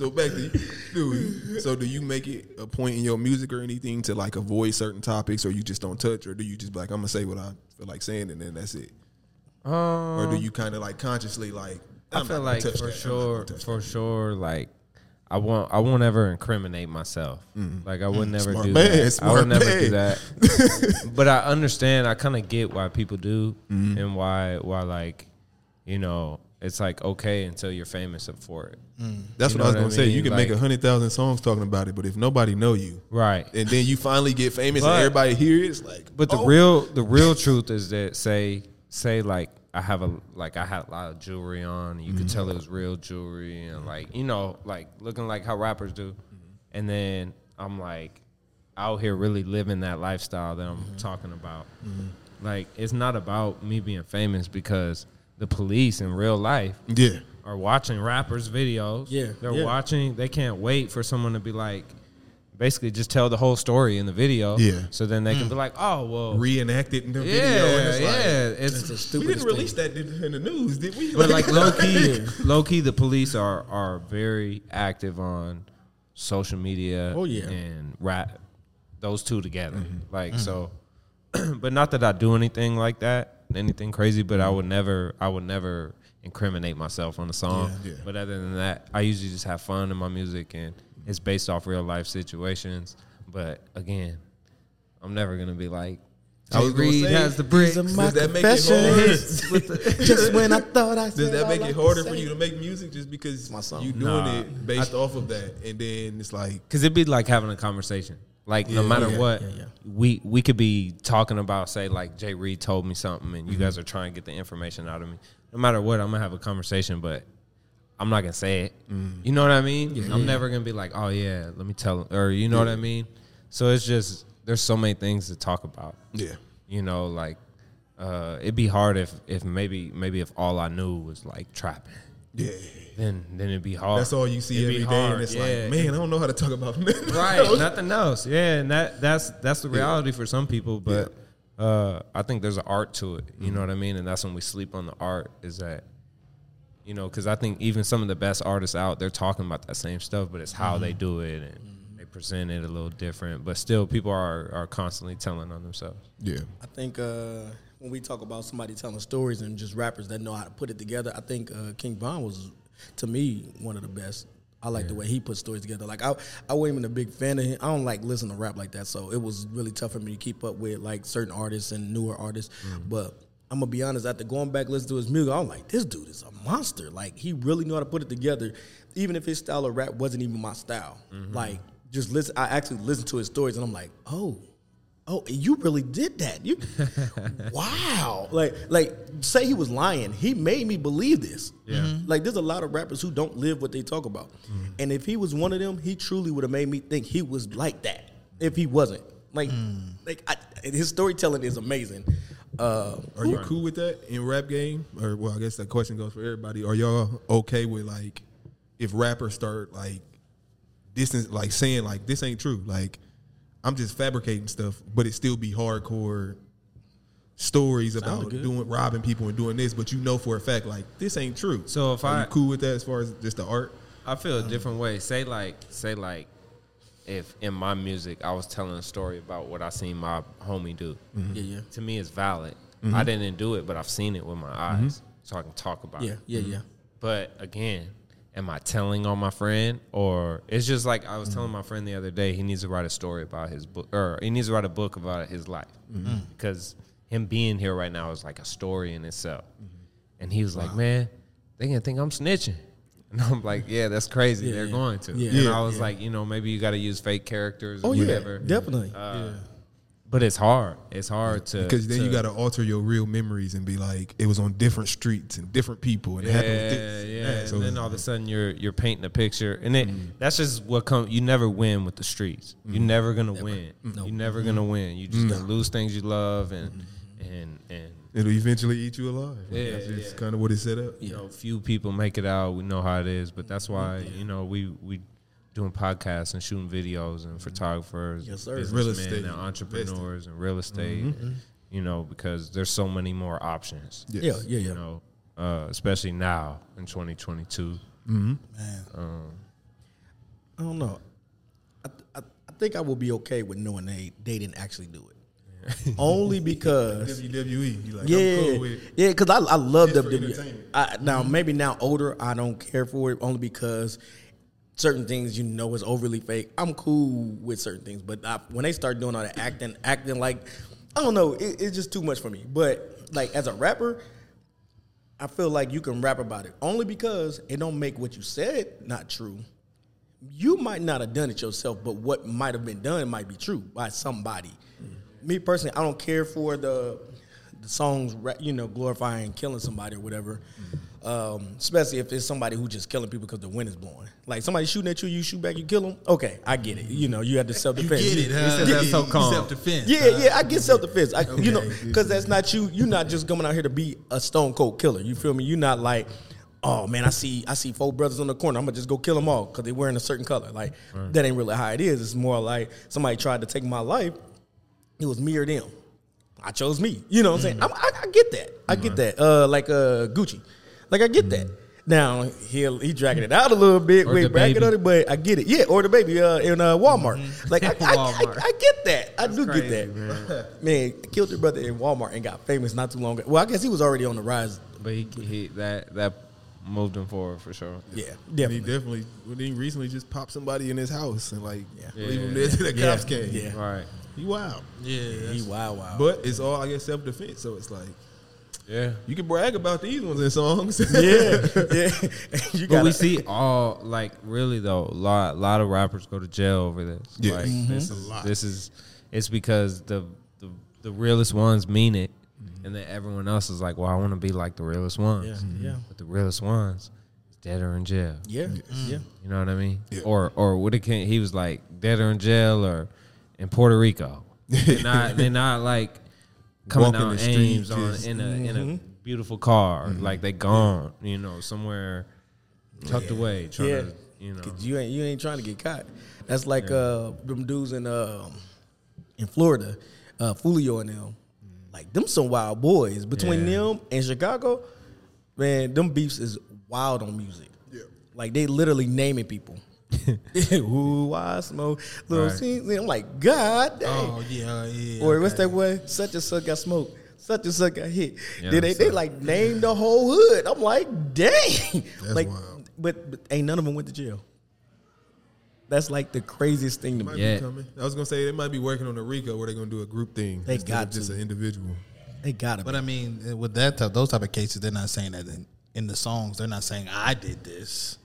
So back to you, dude. So do you make it a point in your music or anything to like avoid certain topics, or you just don't touch, or do you just be like, I'm gonna say what I feel like saying, and then that's it, or do you kind of like consciously like? I feel like for that. Sure, for sure, like I won't, I won't ever incriminate myself. Like I would never Mm. Smart do man, that. I would never man. do that. but I understand. I kind of get why people do, Mm-hmm. and why, why like, you know, it's like okay until you're famous for it. That's You what I was gonna what I say. You can make a hundred thousand songs talking about it, but if nobody know you, Right. and then you finally get famous But- and everybody hear it, it's like. But the oh. real the real truth is that say say like I have a like I had a lot of jewelry on. And you could mm-hmm. tell it was real jewelry and mm-hmm. like you know like looking like how rappers do. Mm-hmm. And then I'm like out here really living that lifestyle that I'm talking about. Like it's not about me being famous because the police in real life yeah, are watching rappers' videos. Yeah, They're yeah. watching, they can't wait for someone to be like, basically just tell the whole story in the video. Yeah. So then they can be like, oh, well. reenact it in the yeah, video, and it's yeah. like. it's, It's the We stupidest didn't release that in the news, did we? but like low key, low key, the police are are very active on social media. Oh, yeah. and rap, those two together. Mm-hmm. Like so, but not that I do anything like that, anything crazy. But I would never, I would never incriminate myself on a song. Mm-hmm. Yeah, yeah. But other than that, I usually just have fun in my music, and it's based off real life situations. But again, I'm never gonna be like. I Jay gonna Reed say, has the bricks. My Does that make it confessions. Just when I thought I Does that make it harder for you to make music just because my song. you doing Nah. it based off of that, and then it's like, Cause it'd be like having a conversation. Like no matter yeah, what, yeah, yeah. we we could be talking about, say like Jay Reed told me something, and you Mm-hmm. guys are trying to get the information out of me. No matter what, I'm gonna have a conversation, but I'm not gonna say it. Mm. You know what I mean? I'm never gonna be like, oh yeah, let me tell, or you know what I mean. So it's just there's so many things to talk about. yeah, You know, like uh, it'd be hard if if maybe maybe if all I knew was like trapping, yeah. then then it'd be hard. That's all you see every day, hard, and it's yeah. like, man, I don't know how to talk about nothing. right nothing else yeah and that that's that's the reality for some people but uh i think there's an art to it you know what i mean and that's when we sleep on the art is that you know because i think even some of the best artists out they're talking about that same stuff but it's how they do it and they present it a little different but still people are are constantly telling on themselves Yeah, I think uh, when we talk about somebody telling stories and just rappers that know how to put it together, I think uh, King Von was, to me, one of the best. I like the way he put stories together. Like I, I wasn't even a big fan of him. I don't like listen to rap like that, so it was really tough for me to keep up with like certain artists and newer artists. But I'm gonna be honest, after going back listening to his music, I'm like, this dude is a monster. Like he really knew how to put it together, even if his style of rap wasn't even my style. Mm-hmm. Like just listen, I actually listened to his stories, and I'm like, oh. Oh, you really did that. You Wow. Like like say he was lying. He made me believe this. Yeah. Mm-hmm. Like there's a lot of rappers who don't live what they talk about. Mm-hmm. And if he was one of them, he truly would have made me think he was like that. If he wasn't. Like mm. like I, his storytelling is amazing. Uh are you cool with that in rap game? Or well, I guess that question goes for everybody. Are y'all okay with like if rappers start like distance, like saying like this ain't true, like I'm just fabricating stuff, but it still be hardcore stories about good. doing robbing people and doing this, but you know for a fact like this ain't true. So if Are I- you cool with that as far as just the art? I feel a different way. Say like, say like, if in my music I was telling a story about what I seen my homie do. Mm-hmm. Yeah, yeah. To me, it's valid. Mm-hmm. I didn't do it, but I've seen it with my mm-hmm. eyes, so I can talk about Yeah, it. yeah, yeah. But again, am I telling on my friend, or it's just like I was telling my friend the other day? He needs to write a story about his book, or he needs to write a book about his life mm. because him being here right now is like a story in itself. And he was like, "Man, they gonna think I'm snitching." And I'm like, "Yeah, that's crazy. Yeah, They're yeah. going to." Yeah. and I was yeah. like, you know, maybe you got to use fake characters or Oh yeah, whatever. definitely. Uh, but it's hard. It's hard to Because then to- you got to alter your real memories and be like, it was on different streets and different people and it Yeah, happened with this. yeah. and. So and then all of a sudden you're you're painting a picture, and it mm. that's just what come. You never win with the streets. You're mm. never gonna win. Mm. You're never gonna win. You just gonna lose things you love, and and and it'll eventually eat you alive. Yeah, that's just yeah. kind of what it set up. you know, few people make it out. We know how it is, but that's why you know we we doing podcasts and shooting videos and mm-hmm. photographers, Yes, sir. Real estate, and entrepreneurs and real mm-hmm. estate. and, you know, because there's so many more options. Yes. Yeah, yeah, You know, uh, especially now in 2022. Man, um, I don't know. I, I, I think I will be okay with knowing they they didn't actually do it. Only because WWE, like, yeah, I'm cool with yeah, because I, I love WWE. I, now mm-hmm. maybe now older, I don't care for it only because certain things you know is overly fake. I'm cool with certain things, but I, when they start doing all that acting, acting like I don't know, it, it's just too much for me. But like as a rapper, I feel like you can rap about it only because it don't make what you said not true. You might not have done it yourself, but what might have been done might be true by somebody. Me personally, I don't care for the the songs, you know, glorifying killing somebody or whatever. Um, especially if it's somebody who just killing people because the wind is blowing. Like somebody shooting at you, you shoot back, you kill them. Okay, I get it. You know, you have to self defense. you get it, huh? that's so calm. Self defense. Yeah, yeah, I get self defense. You know, because that's not you. You're not just coming out here to be a stone cold killer. You feel me? You're not like, oh man, I see, I see four brothers on the corner. I'm gonna just go kill them all because they're wearing a certain color. Like that ain't really how it is. It's more like somebody tried to take my life. It was me or them. I chose me. You know what I'm saying? I'm, I, I get that. I get that. Uh, like uh, Gucci. Like I get that. Now he he dragging it out a little bit, Or wait, the bragging on it, but I get it. Yeah, or DaBaby uh, in uh, Walmart. Like I, I, I, I get that. I do crazy, get that. Man. killed your brother in Walmart and got famous not too long ago. Well, I guess he was already on the rise. But he, he that that moved him forward for sure. Yeah, And he definitely. definitely, well, he recently just popped somebody in his house and like Yeah. leave him Yeah. there till the Yeah. cops came. Yeah. Right. He wild. Yeah, He that's- wow wow. But it's all I guess self defense. So it's like Yeah. you can brag about these ones in songs. yeah, yeah. you But we see all like really though a lot lot of rappers go to jail over this. Yeah. Like Mm-hmm. this is this is it's because the the, the realest ones mean it, and then everyone else is like, well, I want to be like the realest ones. Yeah, yeah. Mm-hmm. But the realest ones is dead or in jail. Yeah, yeah. You know what I mean? Yeah. Or or what it can he was like dead or in jail or in Puerto Rico. They're not they're not like coming Walking down the Ames streets, on in a in a beautiful car. Like they gone, you know, somewhere tucked away, trying Yeah. to you know. 'Cause you ain't you ain't trying to get caught. That's like uh them dudes in um in Florida, uh Foolio and them. Like them some wild boys. Between Yeah. them and Chicago, man, them beefs is wild on music. Yeah. Like they literally naming people. Ooh, I smoke little Right. scenes. I'm like, God dang. Oh yeah, yeah. or what's that way? Such and such got smoked. Such and such got hit. Yeah, then they, they like named the whole hood. I'm like, dang. like, wild. But, but ain't none of them went to jail. That's like the craziest thing to might me. Yeah. coming. I was gonna say they might be working on the RICO where they're gonna do a group thing. They got just to. an individual. They gotta. But be. I mean, with that type, those type of cases, they're not saying that in, in the songs. They're not saying I did this.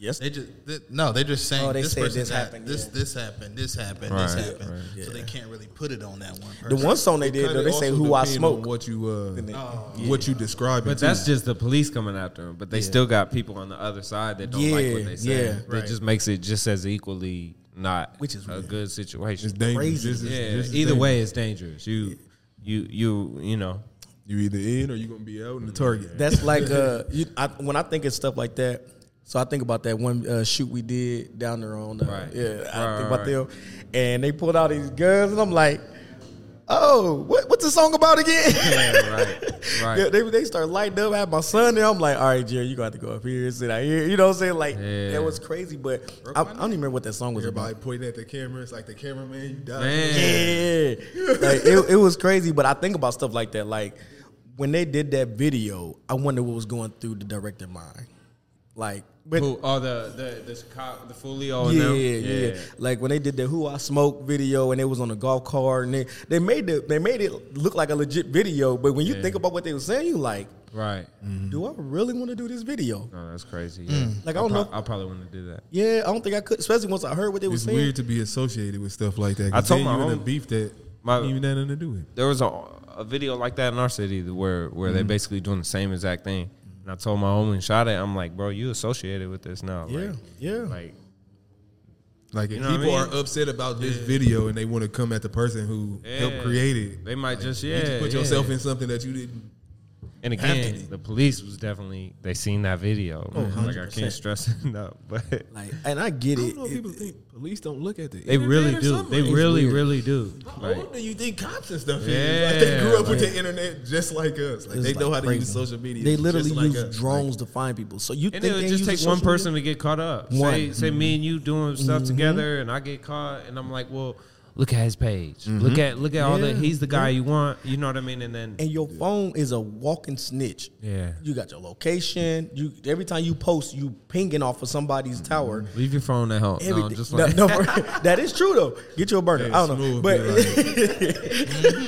Yes, They just they, no, they're just saying Oh, they this say person this happened, This yeah. this happened. This happened. Right, this happened. right. So they can't really put it on that one. the one song they did though, they say who I depend smoke. What you uh, Then they- what you describe. But that's just the police coming after them. But they still got people on the other side that don't like what they say. yeah. That Right. just makes it just as equally not Which is a weird. good situation. it's dangerous. crazy. Just as- yeah, just as either dangerous. way, it's dangerous. You, you, you, you know. you either in or you're gonna be out in the target. That's like uh, you, I, when I think of stuff like that, So I think about that one uh, shoot we did down there on, uh, Right. yeah. I think right, about right. them, and they pulled out these guns, and I'm like, oh, what, what's the song about again? Yeah, right, right. Yeah, they they start lighting up. I have my son there. I'm like, all right, Jerry, you got to go up here, and sit out here. You know what I'm saying? Like Yeah. that was crazy, but I, I don't even remember what that song was Everybody about. pointing at the camera. It's like the cameraman. You died. Man. Yeah, like, it, it was crazy. But I think about stuff like that. Like when they did that video, I wonder what was going through the director mind. Like, but Who? Oh, the the the Chicago, the Foolio. and yeah, them? yeah, Like when they did the "Who I Smoke" video, and it was on a golf cart, and they, they made the they made it look like a legit video. But when you Yeah. think about what they were saying, you like, Right. do I really want to do this video? No, that's crazy. Mm. Yeah. Like, I don't pro- know- I probably want to do that. Yeah, I don't think I could, especially once I heard what they were It's weird to be associated with stuff like that. I told my you in a hom- beef that my- ain't even had nothing to do with. There was a a video like that in our city where where they mm-hmm. basically doing the same exact thing. And I told my homie and shot it. I'm like, bro, you associated with this now. Yeah, Like, yeah. Like, Like if You know what I people mean? are upset about this video and they want to come at the person who helped create it, they might just yeah you just put yeah. yourself in something that you didn't. And again, be. the police was definitely they seen that video. Oh, like I can't stress it enough, but Like, and I get I it. don't know if It- people think police don't look at the. they really do. They Like, really weird. really do. How Like, old do you think cops and stuff is? Yeah, Like they grew up with the internet just like us. Like they know like how to crazy. use social media. They literally just use us. drones to find people. So you and think it would they just use take one person media? to get caught up. One. Say, say me and you doing stuff mm-hmm. together, and I get caught, and I'm like, well, look at his page. Look at look at all Yeah. that. He's the guy you want. You know what I mean? And then And your phone is a walking snitch. yeah, You got your location. You every time you post, you pinging off of somebody's tower. leave your phone at home. No, just like, no, that is true though. Get you a burner. Yeah, I don't know, but like-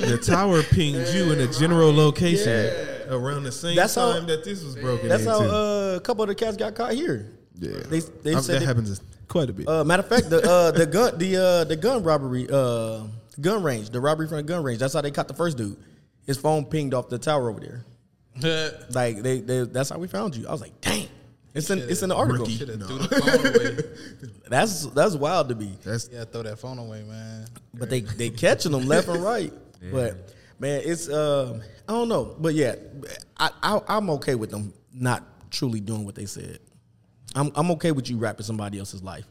the tower pinged you in a general location around the same That's how- that this was broken. that's how uh, a couple of the cats got caught here. Yeah, They they Um, said that they- happens quite a bit. Uh, matter of fact, the uh, the gun the uh, the gun robbery, uh, gun range, the robbery from the gun range. That's how they caught the first dude. His phone pinged off the tower over there. Like they, they that's how we found you. I was like, dang, it's in it's in the article. Should have threw the phone away. That's that's wild to be. that's Yeah, throw that phone away, man. But they they catching them left and right. But man, it's uh, I don't know. But yeah, I, I I'm okay with them not truly doing what they said. I'm I'm okay with you rapping somebody else's life.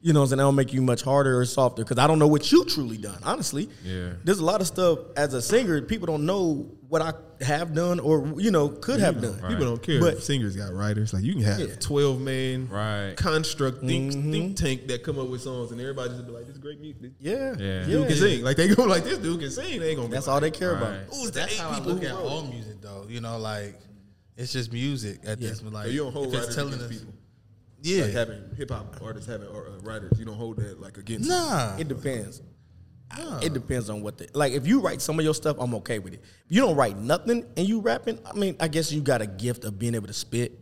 You know, what I'm saying? that don't make you much harder or softer because I don't know what you truly done. Honestly, Yeah. There's a lot of stuff as a singer people don't know what I have done or you know could have done. People don't care But- if singers got writers. Like you can have Yeah. twelve man Right. construct think, think mm-hmm. tank that come up with songs and everybody just be like, "This is great music." This Yeah, Yeah. dude can sing. Like they go like, "This dude can sing." They ain't gonna. be That's like, all they care Right. about. Who's the That's eight how I people look who at wrote? all music, though. You know, like it's just music at this. But like, So you don't hold if it's telling us, people. Yeah, Like having hip hop artists having or, uh, writers, you don't hold that like against. nah, It depends. It depends on what the like. If you write some of your stuff, I'm okay with it. If you don't write nothing and you rapping, I mean, I guess you got a gift of being able to spit.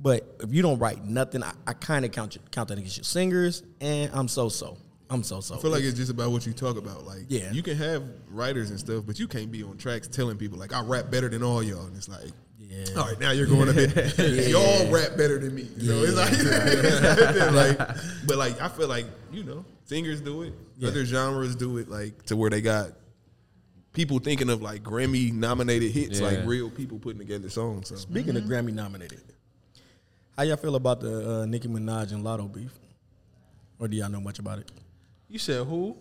But if you don't write nothing, I, I kind of count you, count that against your singers, and I'm so so. I'm so so. I feel like it's just about what you talk about. Like, Yeah. you can have writers and stuff, but you can't be on tracks telling people like I rap better than all y'all. And it's like, Yeah. all right, now you're going a bit. Y'all rap better than me. You know, it's like, like, but like I feel like you know, singers do it, other genres do it, like to where they got people thinking of like Grammy nominated hits, like real people putting together songs. So Speaking of Grammy nominated, how y'all feel about the uh, Nicki Minaj and Latto beef? Or do y'all know much about it? you said who?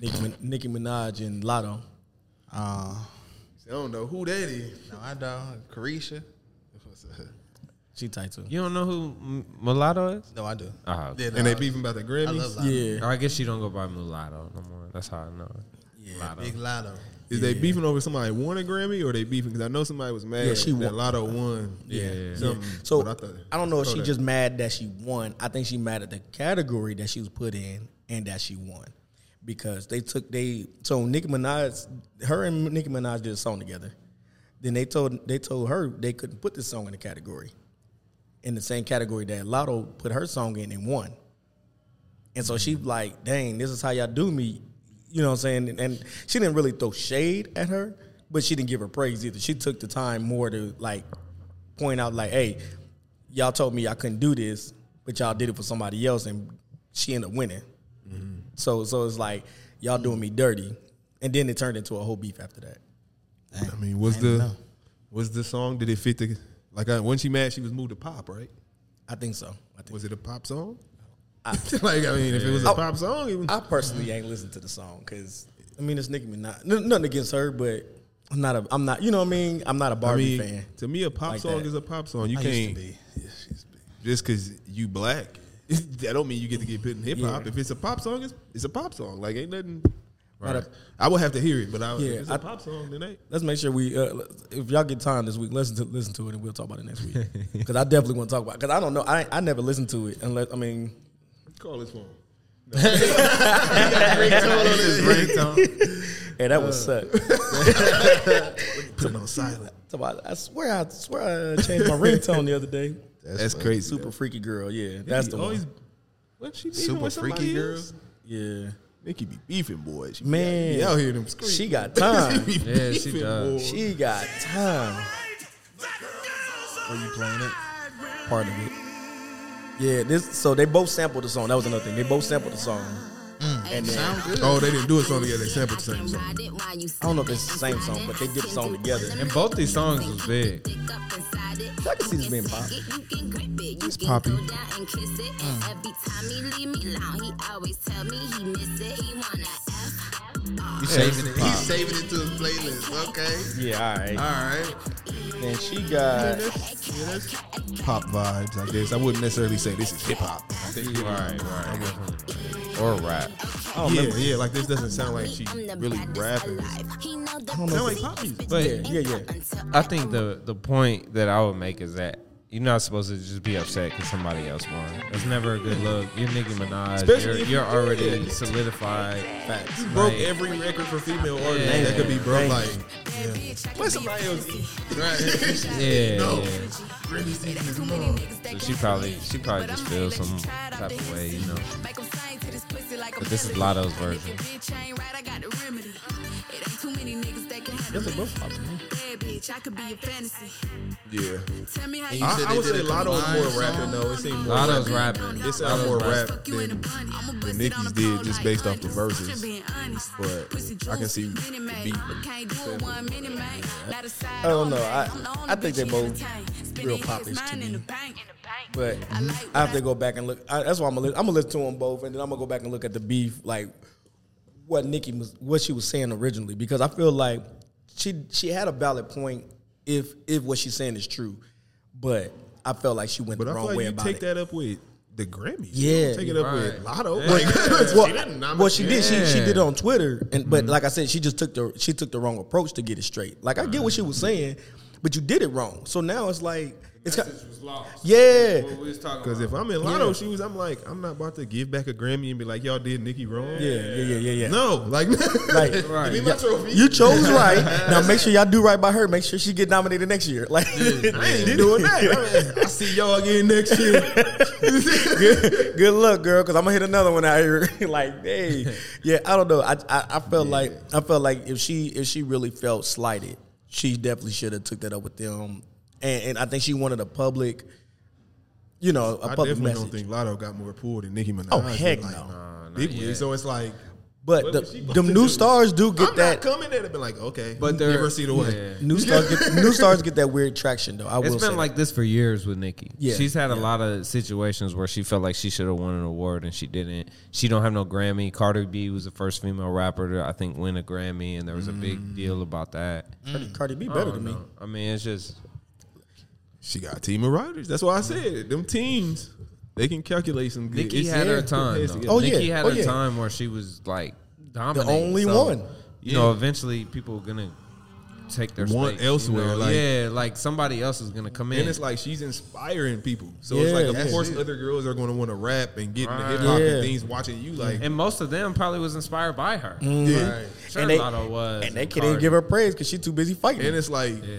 Nicki, Min- Nicki Minaj and Latto. Uh, I don't know who that is. no, I don't. Carisha. She tight too. you don't know who M- Mulatto is? No, I do. Ah, okay. Yeah, And they beefing about the I Grammys. love Latto. Yeah. Oh, I guess you don't go by Mulatto no more. That's how I know it. Yeah. Latto. Big Latto. Is they beefing over somebody won a Grammy or they beefing because I know somebody was mad Yeah, she that won. Latto won. Yeah. something, So but I, thought- I don't know if throw she that. just mad that she won. I think she mad at the category that she was put in and that she won. Because they took they so Nicki Minaj her and Nicki Minaj did a song together. Then they told they told her they couldn't put this song in the category. In the same category that Latto put her song in and won. And so she like, dang, this is how y'all do me. You know what I'm saying? And, and she didn't really throw shade at her, but she didn't give her praise either. She took the time more to like point out like, hey, y'all told me I couldn't do this, but y'all did it for somebody else, and she ended up winning. So so it's like y'all doing me dirty, and then it turned into a whole beef after that. I mean, was I the know. was the song? Did it fit the like? I, when she mad, she was moved to pop, right? I think so. I think Was it a pop song? like I mean, if it was a I- pop song, it was, I personally ain't listened to the song because I mean it's Nicki Minaj. N- Nothing against her, but I'm not a. I'm not. You know what I mean? I'm not a Barbie mean, fan. to me, a pop Like song that. is a pop song. You I can't used to be. Yeah, she used to be. just because you black. That don't mean you get to get put in hip hop. Yeah. If it's a pop song, it's, it's a pop song. Like ain't nothing. Not a- I would have to hear it, but I, Yeah, if it's a I- pop song, then ain't. Let's make sure we. Uh, if y'all get time this week, listen to listen to it, and we'll talk about it next week. Because I definitely want to talk about. Because I don't know. I I never listened to it unless I mean. Call his phone. Hey, that was suck. Put it on silent. I swear, I swear, I changed my ringtone the other day. That's, crazy. Super freaky girl. Yeah, that's the always, one. What she beefing Super with somebody freaky else? Yeah, Nicki be beefing, boy. She be Man. out, be out here them streets. she got time. Be Yeah, she beefing, does. boy. she got time. Are you playing it? Part of it. Yeah, this. So they both sampled the song. That was another thing. They both sampled the song. And then, Sound good. Oh, they didn't do a song together. They sampled the same song. I don't know if it's the same song, but they did the song together. And both these songs was big. I can see this being pop. It's poppy. Mm. He's saving it. He's saving it to his playlist. Okay. Yeah, all right. All right. And she got. Pop vibes, I guess. I wouldn't necessarily say this is hip hop. All right. right. Or rap. Yeah, yeah. Like this doesn't sound like she really rapping. Sound like pop music. But Yeah, yeah, yeah. I think the the point that I would make is that you're not supposed to just be upset because somebody else won. It's never a good look. You're Nicki Minaj. Especially You're, you're already yeah. solidified. Facts. Broke Like- every record for female artists Yeah. that could be broke. Thank Like, let somebody else eat. Yeah, No. yeah. So she probably she probably just feels some type of way, you know. But this is Latto's version. Yes, they both pop to me. Yeah. And you I, I would did say a Latto's combined more rapping though. It seemed more Latto's rapping. rapping. It sounds more rap than, than Nicki's did just based off the verses. But I can see the beat. I don't know. I I think they both real popish to me. But I have to go back and look. I, that's why I'm gonna. I'm gonna listen to them both, and then I'm gonna go back and look at the beef, like what Nicki was, what she was saying originally, because I feel like she she had a valid point if if what she's saying is true, but I felt like she went But the I feel wrong like way you about take it. that up with the Grammys. Yeah. You don't take it up Right. with Latto. Yeah. Like, well, she didn't well, she did. She she did it on Twitter, and but mm-hmm. like I said, she just took the she took the wrong approach to get it straight. Like I get what she was saying, but you did it wrong. So now it's like it's kind, yeah, Because if I'm in Latto shoes, I'm like, I'm not about to give back a Grammy and be like, y'all did Nicki wrong. yeah, yeah, yeah, yeah, yeah. No, like, Like, give me my yeah, trophy. You chose right. Now make sure y'all do right by her. Make sure she get nominated next year. Like, I ain't doing that. I see y'all again next year. good, good luck, girl, because I'm gonna hit another one out here. like, hey, yeah, I don't know. I, I I felt like I felt like if she if she really felt slighted, she definitely should have took that up with them. And, and I think she wanted a public, you know, a I public definitely message. don't think Latto got more pull than Nicki Minaj. Oh, heck like, no. big- so it's like, But What the, was them new do? stars do get I'm that. not coming. They'd have like, okay, But but they're- never see the way. yeah. New stars get new stars get that weird traction though. I It's will say been like this for years with Nicki. Yeah, She's had a lot of situations where she felt like she should have won an award and she didn't. She don't have no Grammy. Cardi B was the first female rapper to I think win a Grammy, and there was a Mm. big deal about that. Cardi, Cardi B I better don't than me. I mean, it's just She got a team of writers. That's why I said them teams. They can calculate some good. Nicki it's- had her time. put heads though. Oh, Nicki yeah. had Oh, a yeah. time where she was like dominating. only So, one. You know, eventually people are gonna take their Want space, you elsewhere, know? like- yeah, like somebody else is gonna come in. And it's like she's inspiring people. So Yeah, it's like, of course, it. other girls are going to want to rap and get Right. into hip hop Yeah. and things. Watching you, like, and most of them probably was inspired by her. yeah. Right. Sure, and they, was, and they can't even give her praise because she's too busy fighting. And it's like Yeah.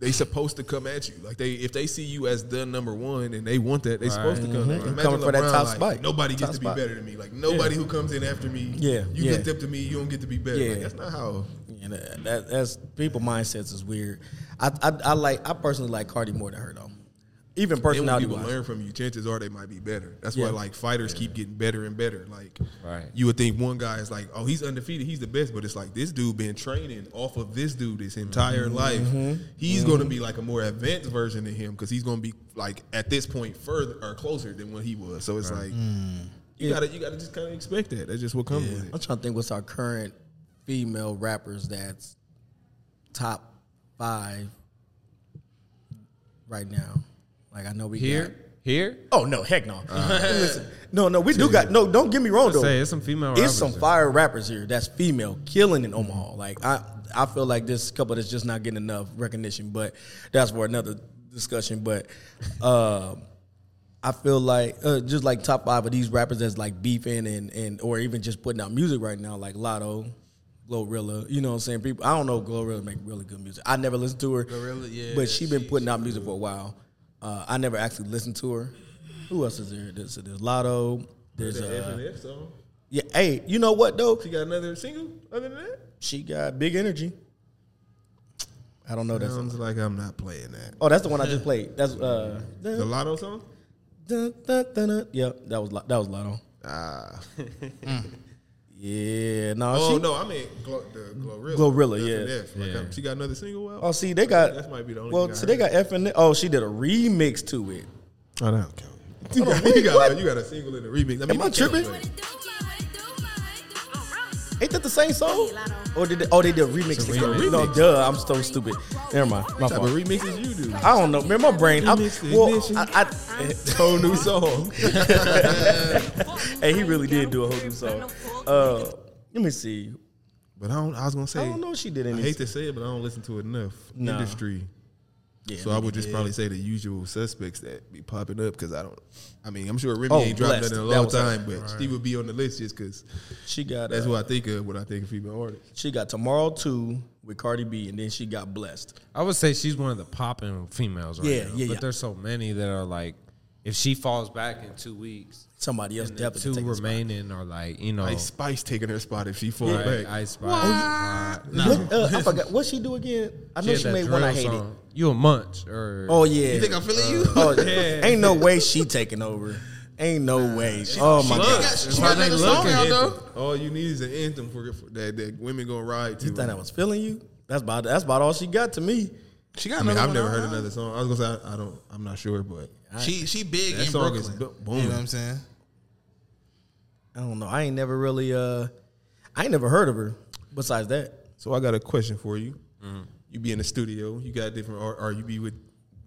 They supposed to come at you. Like they, if they see you as the number one and they want that, they supposed to come. Mhm. Imagine Coming for that top like, spot. Nobody gets Top to be spot. better than me. Like nobody who comes in after me. Yeah, you yeah. get up to me. You don't get to be better. Yeah. Like, that's not how. And that, that, that's people mindsets is weird. I, I I like I personally like Cardi more than her though. Even And when personality people learn from you, chances are they might be better. That's why like fighters keep getting better and better. Like Right. you would think one guy is like, oh, he's undefeated, he's the best, but it's like this dude been training off of this dude his entire Mm-hmm. life. Mm-hmm. He's going to mm-hmm. be like a more advanced version of him because he's going to be like at this point further or closer than what he was. So it's like mm. you Yeah. gotta you gotta just kind of expect that. That's just what comes with it. I'm trying to think what's our current female rappers that's top five right now. Like I know we Here, got. here. Oh no, heck no. Listen, no, no, we do got no. Don't get me wrong though. Say it's some female. It's some there. fire rappers here that's female killing in Omaha. Like I, I feel like this couple that's just not getting enough recognition, but that's for another discussion. But uh, I feel like uh, just like top five of these rappers that's like beefing and and or even just putting out music right now, like Latto. Glorilla, you know what I'm saying? People, I don't know. if Glorilla make really good music. I never listened to her, Glorilla, yeah, but she been she- putting out music for a while. Uh, I never actually listened to her. Who else is there? There's, there's Latto. There's The F uh, and F song. yeah. Hey, you know what though? She got another single other than that. She got big energy. I don't know that. Sounds like I'm not playing that. Oh, that's the one I just played. That's uh. The Latto song. dun, dun, dun. Yeah, that was that was Latto. Ah. Yeah, no. Oh she, no, I mean Glo- the Glorilla. Glorilla, F yeah. F. Like, Yeah. she got another single out. Oh, see, they got. That might be the only Well, thing I see, they got F and oh, she did a remix to it. Oh, that don't count. You got, you, got, you got a single and a remix. I mean, Am I tripping? but- Ain't that the same song? Or did they, oh they did a remix? It's a remix. No, duh, I'm so stupid. Never mind, my What type fault. of remixes you do? I don't know, man. My brain. I, Remix well. I, I, Whole new song. hey, he really did do a whole new song. Uh, let me see. But I don't. I was gonna say. I don't know if she did I any. hate to say it, but I don't listen to it enough. Nah. Industry. Yeah, So I would just yeah. probably say the usual suspects that be popping up because I don't. I mean, I'm sure Remy Oh, ain't dropped that in a long time, but she would be on the list just because She got. that's uh, what I think of when I think of female artists. She got tomorrow too with Cardi B, and then she got blessed. I would say she's one of the popping females right Yeah, now. yeah, But yeah. there's so many that are like, if she falls back in two weeks, Somebody else and the definitely two taking the spot. remaining are like, you know, Ice Spice taking her spot if she fall right, back. Ice Spice. What, uh, I forgot what she do again. I know had she, made one I drill hated. song. You a munch or Oh yeah. You think I'm feeling you? Oh, yeah. ain't no way she taking over. Ain't no way. Oh my She god. got, she got another song out though. All you need is an anthem for, for that, that women gonna ride to. You think I was feeling you? That's about that's about all she got to me. She got I mean, I've never heard another song. I was gonna say I, I don't. I'm not sure, but She she big That in song Brooklyn. is bu- you know what I'm saying? I don't know. I ain't never really uh I ain't never heard of her besides that. So I got a question for you. Mm-hmm. You be in the studio. You got different art, or you be with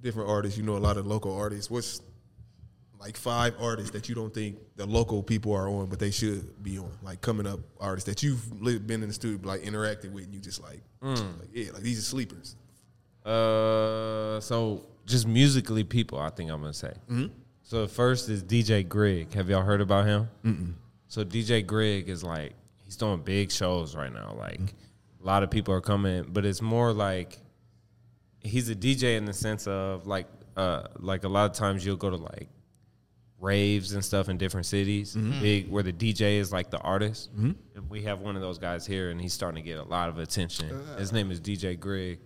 different artists. You know a lot of local artists. What's like five artists that you don't think the local people are on, but they should be on? Like coming up artists that you've li- been in the studio, like interacted with, and you just like, Mm. like yeah, like these are sleepers. Uh, so just musically, people. I think I'm gonna say. So the first is DJ Greg. Have y'all heard about him? Mm-mm. So DJ Greg is like he's doing big shows right now. Like mm-hmm. a lot of people are coming, but it's more like he's a DJ in the sense of like uh like a lot of times you'll go to like raves and stuff in different cities, mm-hmm. Mm-hmm. big where the DJ is like the artist. And we have one of those guys here, and he's starting to get a lot of attention. His name is DJ Greg.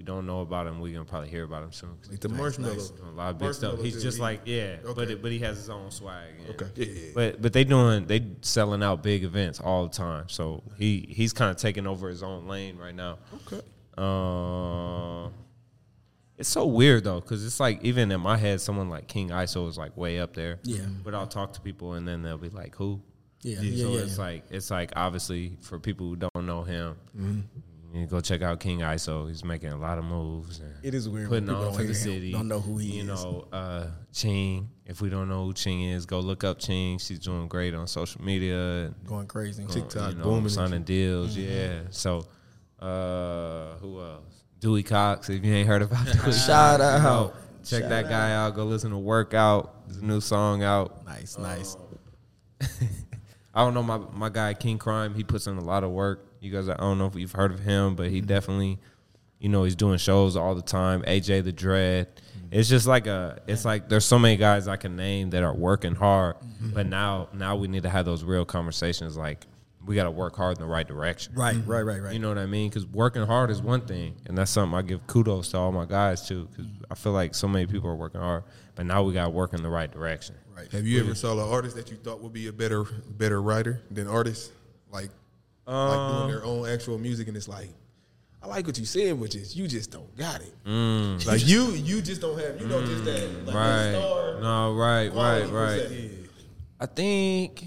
We don't know about him, we're gonna probably hear about him soon. Like the he's Marshmello. doing a lot of big stuff. He's just he- like yeah, but it, but he has his own swag. and- Okay, yeah, yeah, yeah. But but they doing they selling out big events all the time. So he he's kind of taking over his own lane right now. Okay. Um, it's so weird though, because it's like even in my head, someone like King ISO is like way up there. Yeah. But I'll talk to people and then they'll be like, "Who?" Yeah, yeah, so yeah. it's like it's like obviously for people who don't know him, Mm-hmm. You go check out King ISO. He's making a lot of moves. And It is weird putting on for the city. don't know who he you is. know, uh, Ching. If we don't know who Ching is, go look up Ching. She's doing great on social media. Going crazy. TikTok you know, booming signing deals. Mm-hmm. Yeah. So, uh, who else? Dewey Cox. If you ain't heard about Dewey, Shout Cox, you know, out. check Shout that guy out. Go listen to Workout. There's a new song out. Nice, nice. I don't know my my guy King Crime. He puts in a lot of work. You guys, I don't know if you've heard of him, but Mm-hmm. he definitely, you know, he's doing shows all the time. AJ the Dread. Mm-hmm. It's just like a. It's like there's so many guys I can name that are working hard, Mm-hmm. but now now we need to have those real conversations. Like, we got to work hard in the right direction. Right, right, right, right. You know what I mean? Because working hard is one thing, and that's something I give kudos to all my guys too. Because I feel like so many people are working hard, but now we got to work in the right direction. right. Have you ever saw an artist that you thought would be a better better writer than artists? Like like doing um, their own actual music and it's like I like what you said, which is you just don't got it. Mm, like you you just don't have you know just that mm, like Right? that No, right, right, right. I think,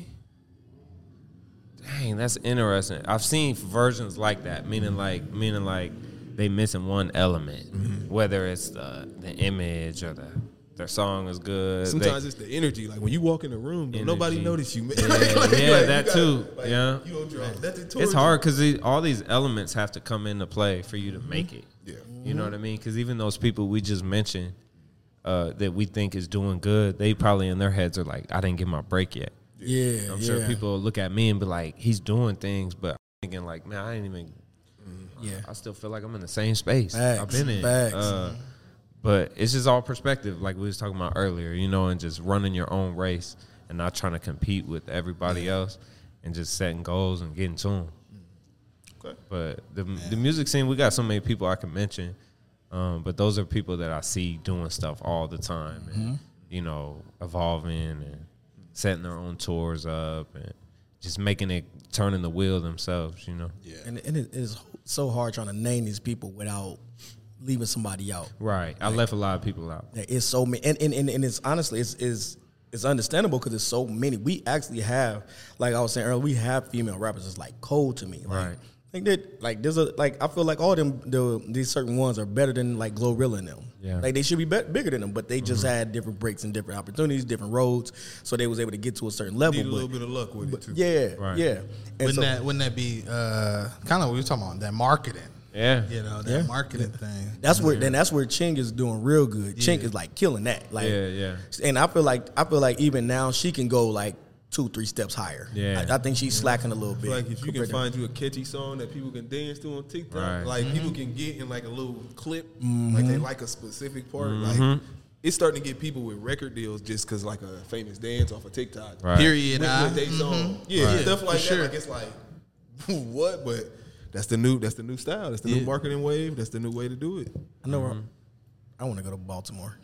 dang, that's interesting. I've seen versions like that, meaning like, meaning like they missing one element, Mm-hmm. whether it's the the image or the their song is good. Sometimes They- it's the energy. Like when you walk in the room, don't nobody Energy. notice you, man. Yeah, Like, yeah, like, that you too. like, Yeah. you don't draw nothing it's hard because all these elements have to come into play for you to make it. Yeah. You know what I mean? Because even those people we just mentioned uh, that we think is doing good, they probably in their heads are like, I didn't get my break yet. Yeah, I'm yeah. sure people will look at me and be like, he's doing things, but I'm thinking like, man, I didn't even. Yeah. I still feel like I'm in the same space Facts, I've been in. facts. Uh, but it's just all perspective, like we was talking about earlier, you know, and just running your own race and not trying to compete with everybody else, and just setting goals and getting to them. Okay. But the the music scene, we got so many people I can mention, um, but those are people that I see doing stuff all the time, and you know, evolving and setting their own tours up and just making it turning the wheel themselves. You know, Yeah. And, and it is so hard trying to name these people without leaving somebody out. right? I left a lot of people out. It's so many, and, and, and, and it's honestly it's is it's understandable because it's so many. We actually have, like I was saying earlier, we have female rappers. It's like cold to me, like, Right. Like that, like there's a like I feel like all them the these certain ones are better than like Glorilla and them. Yeah. like they should be, be bigger than them, but they just had different breaks and different opportunities, different roads, so they was able to get to a certain level. Need a but- little bit of luck with it too. yeah, Right. yeah. And Wouldn't so- that wouldn't that be uh, kind of what we were talking about that marketing? Yeah, You know that Yeah. marketing thing. That's where then that's where Ching is doing real good. Ching is like killing that. Like Yeah, yeah. And I feel like I feel like even now she can go like two, three steps higher. Yeah. I, I think she's slacking a little bit. Like if you can compared to- find you a catchy song that people can dance to on TikTok, Right. like Mm-hmm. people can get in like a little clip, like they like a specific part. Like it's starting to get people with record deals just because like a famous dance off of TikTok. Right. Period. With, ah. with they song, yeah, Right. stuff like For that. sure. Like it's like what, but that's the new that's the new style. That's the new marketing wave. That's the new way to do it. I know where- mm-hmm. I want to go to Baltimore.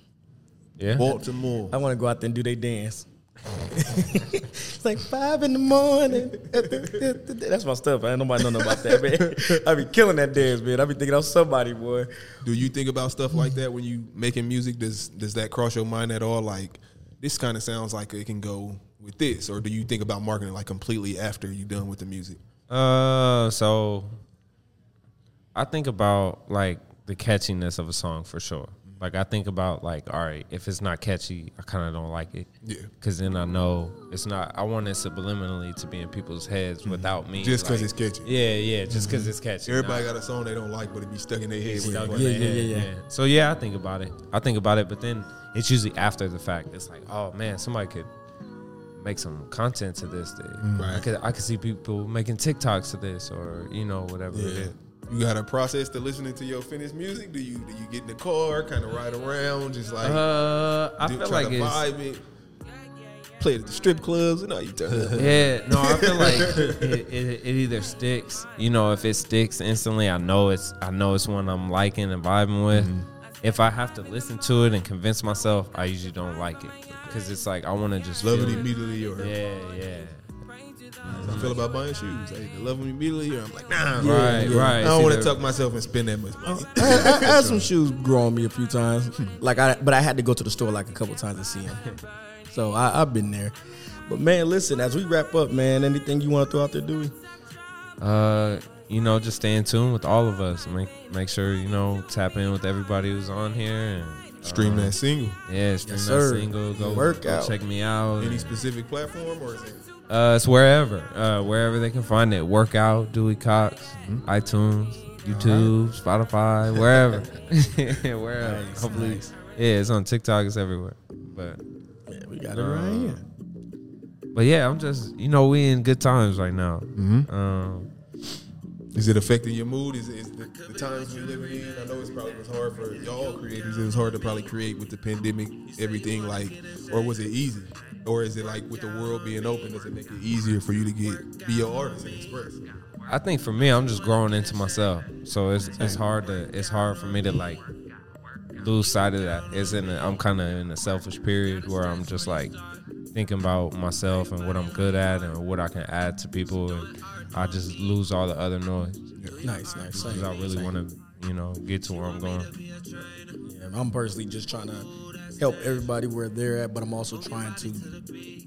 yeah. Baltimore. I want to go out there and do their dance. it's like five in the morning. That's my stuff. I ain't nobody know nothing about that, man. I be killing that dance, man. I be thinking I'm somebody, boy. Do you think about stuff like that when you making music? Does does that cross your mind at all? Like this kind of sounds like it can go with this, or do you think about marketing like completely after you're done with the music? Uh, so I think about like the catchiness of a song for sure. Like I think about like, all right, if it's not catchy, I kind of don't like it. Yeah. Cause then I know it's not. I want it subliminally to be in people's heads without me. Just because like- it's catchy. Yeah, yeah. Just cause it's catchy. Everybody Nah. got a song they don't like, but it be stuck in their head. when stuck play in Yeah, their yeah, head, yeah, yeah. So yeah, I think about it. I think about it, but then it's usually after the fact. It's like, oh man, somebody could make some content to this. That I could I could see people making TikToks to this, or you know whatever Yeah. You got a process to listening to your finished music? Do you do you get in the car, kind of ride around, just like Uh, I do- feel try like to it's vibe it? Play it at the strip clubs, and all you turn up. yeah. No, I feel like it, it, it either sticks. You know, if it sticks instantly, I know it's I know it's one I'm liking and vibing with. If I have to listen to it and convince myself, I usually don't like it because it's like I want to just Love it feel immediately, or Yeah, yeah. I feel about buying shoes. I they love them immediately, or I'm like, nah, Right, yeah. right. I don't want to tuck myself and spend that much money. I, I, I had some shoes grow on me a few times, like I, but I had to go to the store like a couple times to see them. So I, I've been there. But man, listen, as we wrap up, man, anything you want to throw out there, Dewey? Uh, you know, just stay in tune with all of us. Make make sure you know tap in with everybody who's on here and Stream uh, that single. Yeah, stream Yes, that sir. single. Go Work go check me out. Any specific platform, or is it? Uh, it's wherever, uh, wherever they can find it. Workout, Dewey Cox, Mm-hmm. iTunes, YouTube, Spotify, wherever, wherever. Nice, Hopefully, nice. yeah, it's on TikTok. It's everywhere. But, Yeah, we got it right here. but yeah, I'm just, you know, we in good times right now. Mm-hmm. Um, Is it affecting your mood? Is, is the, the times we living in? I know it's probably was hard for y'all creators. It was hard to probably create with the pandemic, everything like, or was it easy? or is it like with the world being open, does it make it easier for you to get be your artist and express? I think for me, I'm just growing into myself, so it's it's hard to it's hard for me to like lose sight of that. It's in a, I'm kind of in a selfish period where I'm just like thinking about myself and what I'm good at and what I can add to people, and I just lose all the other noise Nice, nice. because I really want to you know get to where I'm going. Yeah, I'm personally just trying to help everybody where they're at, but I'm also trying to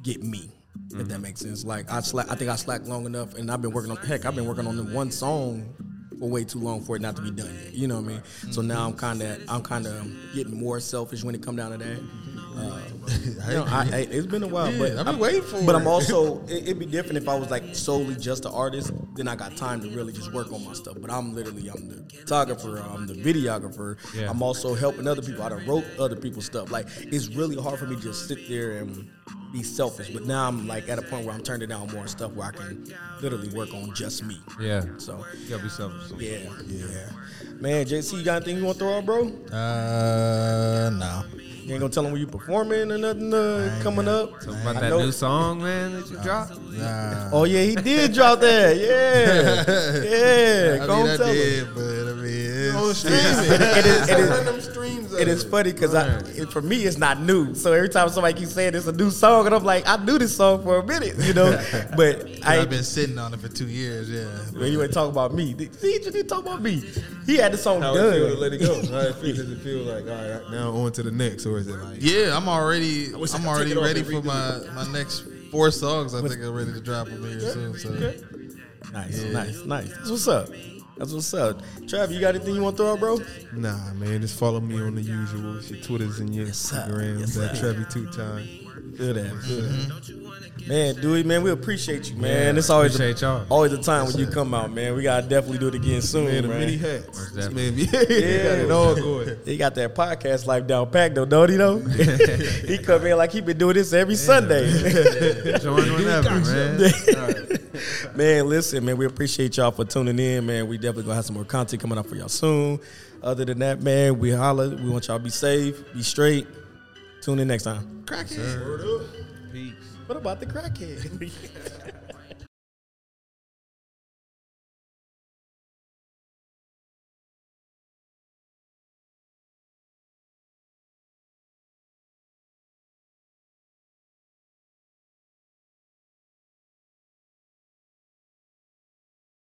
get me. If that makes sense. Like I slack, I think I slacked long enough, and I've been working on. Heck, I've been working on the one song for way too long for it not to be done yet. You know what I mean? So now I'm kind of, I'm kind of getting more selfish when it come down to that. Uh, I, I, it's been a while, Yeah, but I've been I'm- waiting for But it. I'm also, it, it'd be different if I was like solely just an artist. Then I got time to really just work on my stuff. But I'm literally, I'm the photographer, I'm the videographer. Yeah. I'm also helping other people. I done wrote other people's stuff. Like it's really hard for me to just sit there and be selfish. But now I'm like at a point where I'm turning down more stuff where I can literally work on just me. Yeah, So you gotta be selfish. yeah, yeah. Man, JC, you got anything you want to throw out, bro? Uh, no. You ain't gonna tell them where you performing or nothing uh, coming up. Talk about I that know- new song, man, that you dropped. Nah. Oh yeah, he did drop that. Yeah, yeah. I Go mean, on, I tell him. but I mean, it's, It is, it is, them streams. it is funny because it, for me it's not new. So every time somebody keeps saying it's a new song, and I'm like, I knew this song for a minute, you know. But I I've been sitting on it for two years. Yeah. Well, you ain't talking about me. See, he just didn't talk about me. He had the song How it feel to done. let it go? How it feel? Does it feel like all right now on to the next, or is it like Yeah, I'm already. I I'm already take it off ready for my my next four songs. I think I'm ready to drop them here soon. So Nice, nice, nice. That's what's up. That's what's up. Trav, you got anything you want to throw out, bro? Nah, man, just follow me on the usual. Your Twitters and your Yes, sir. Instagrams. Yes, that sir. Trevi two time. Good ass. Good ass. Mm-hmm. Man, Dewey, man, we appreciate you, man. it's always appreciate a, y'all. always a time when you come out, man. We gotta definitely do it again soon, Man, man. the mini hats. This man, yeah, yeah, it all going. He got that podcast life down packed though, don't he? Though he come in like he been doing this every Sunday. Join whenever, man. man, listen, man, we appreciate y'all for tuning in, man. We definitely gonna have some more content coming up for y'all soon. Other than that, man, we holla. We want y'all to be safe, be straight. Tune in next time. crackhead. Peace. What about the crackhead?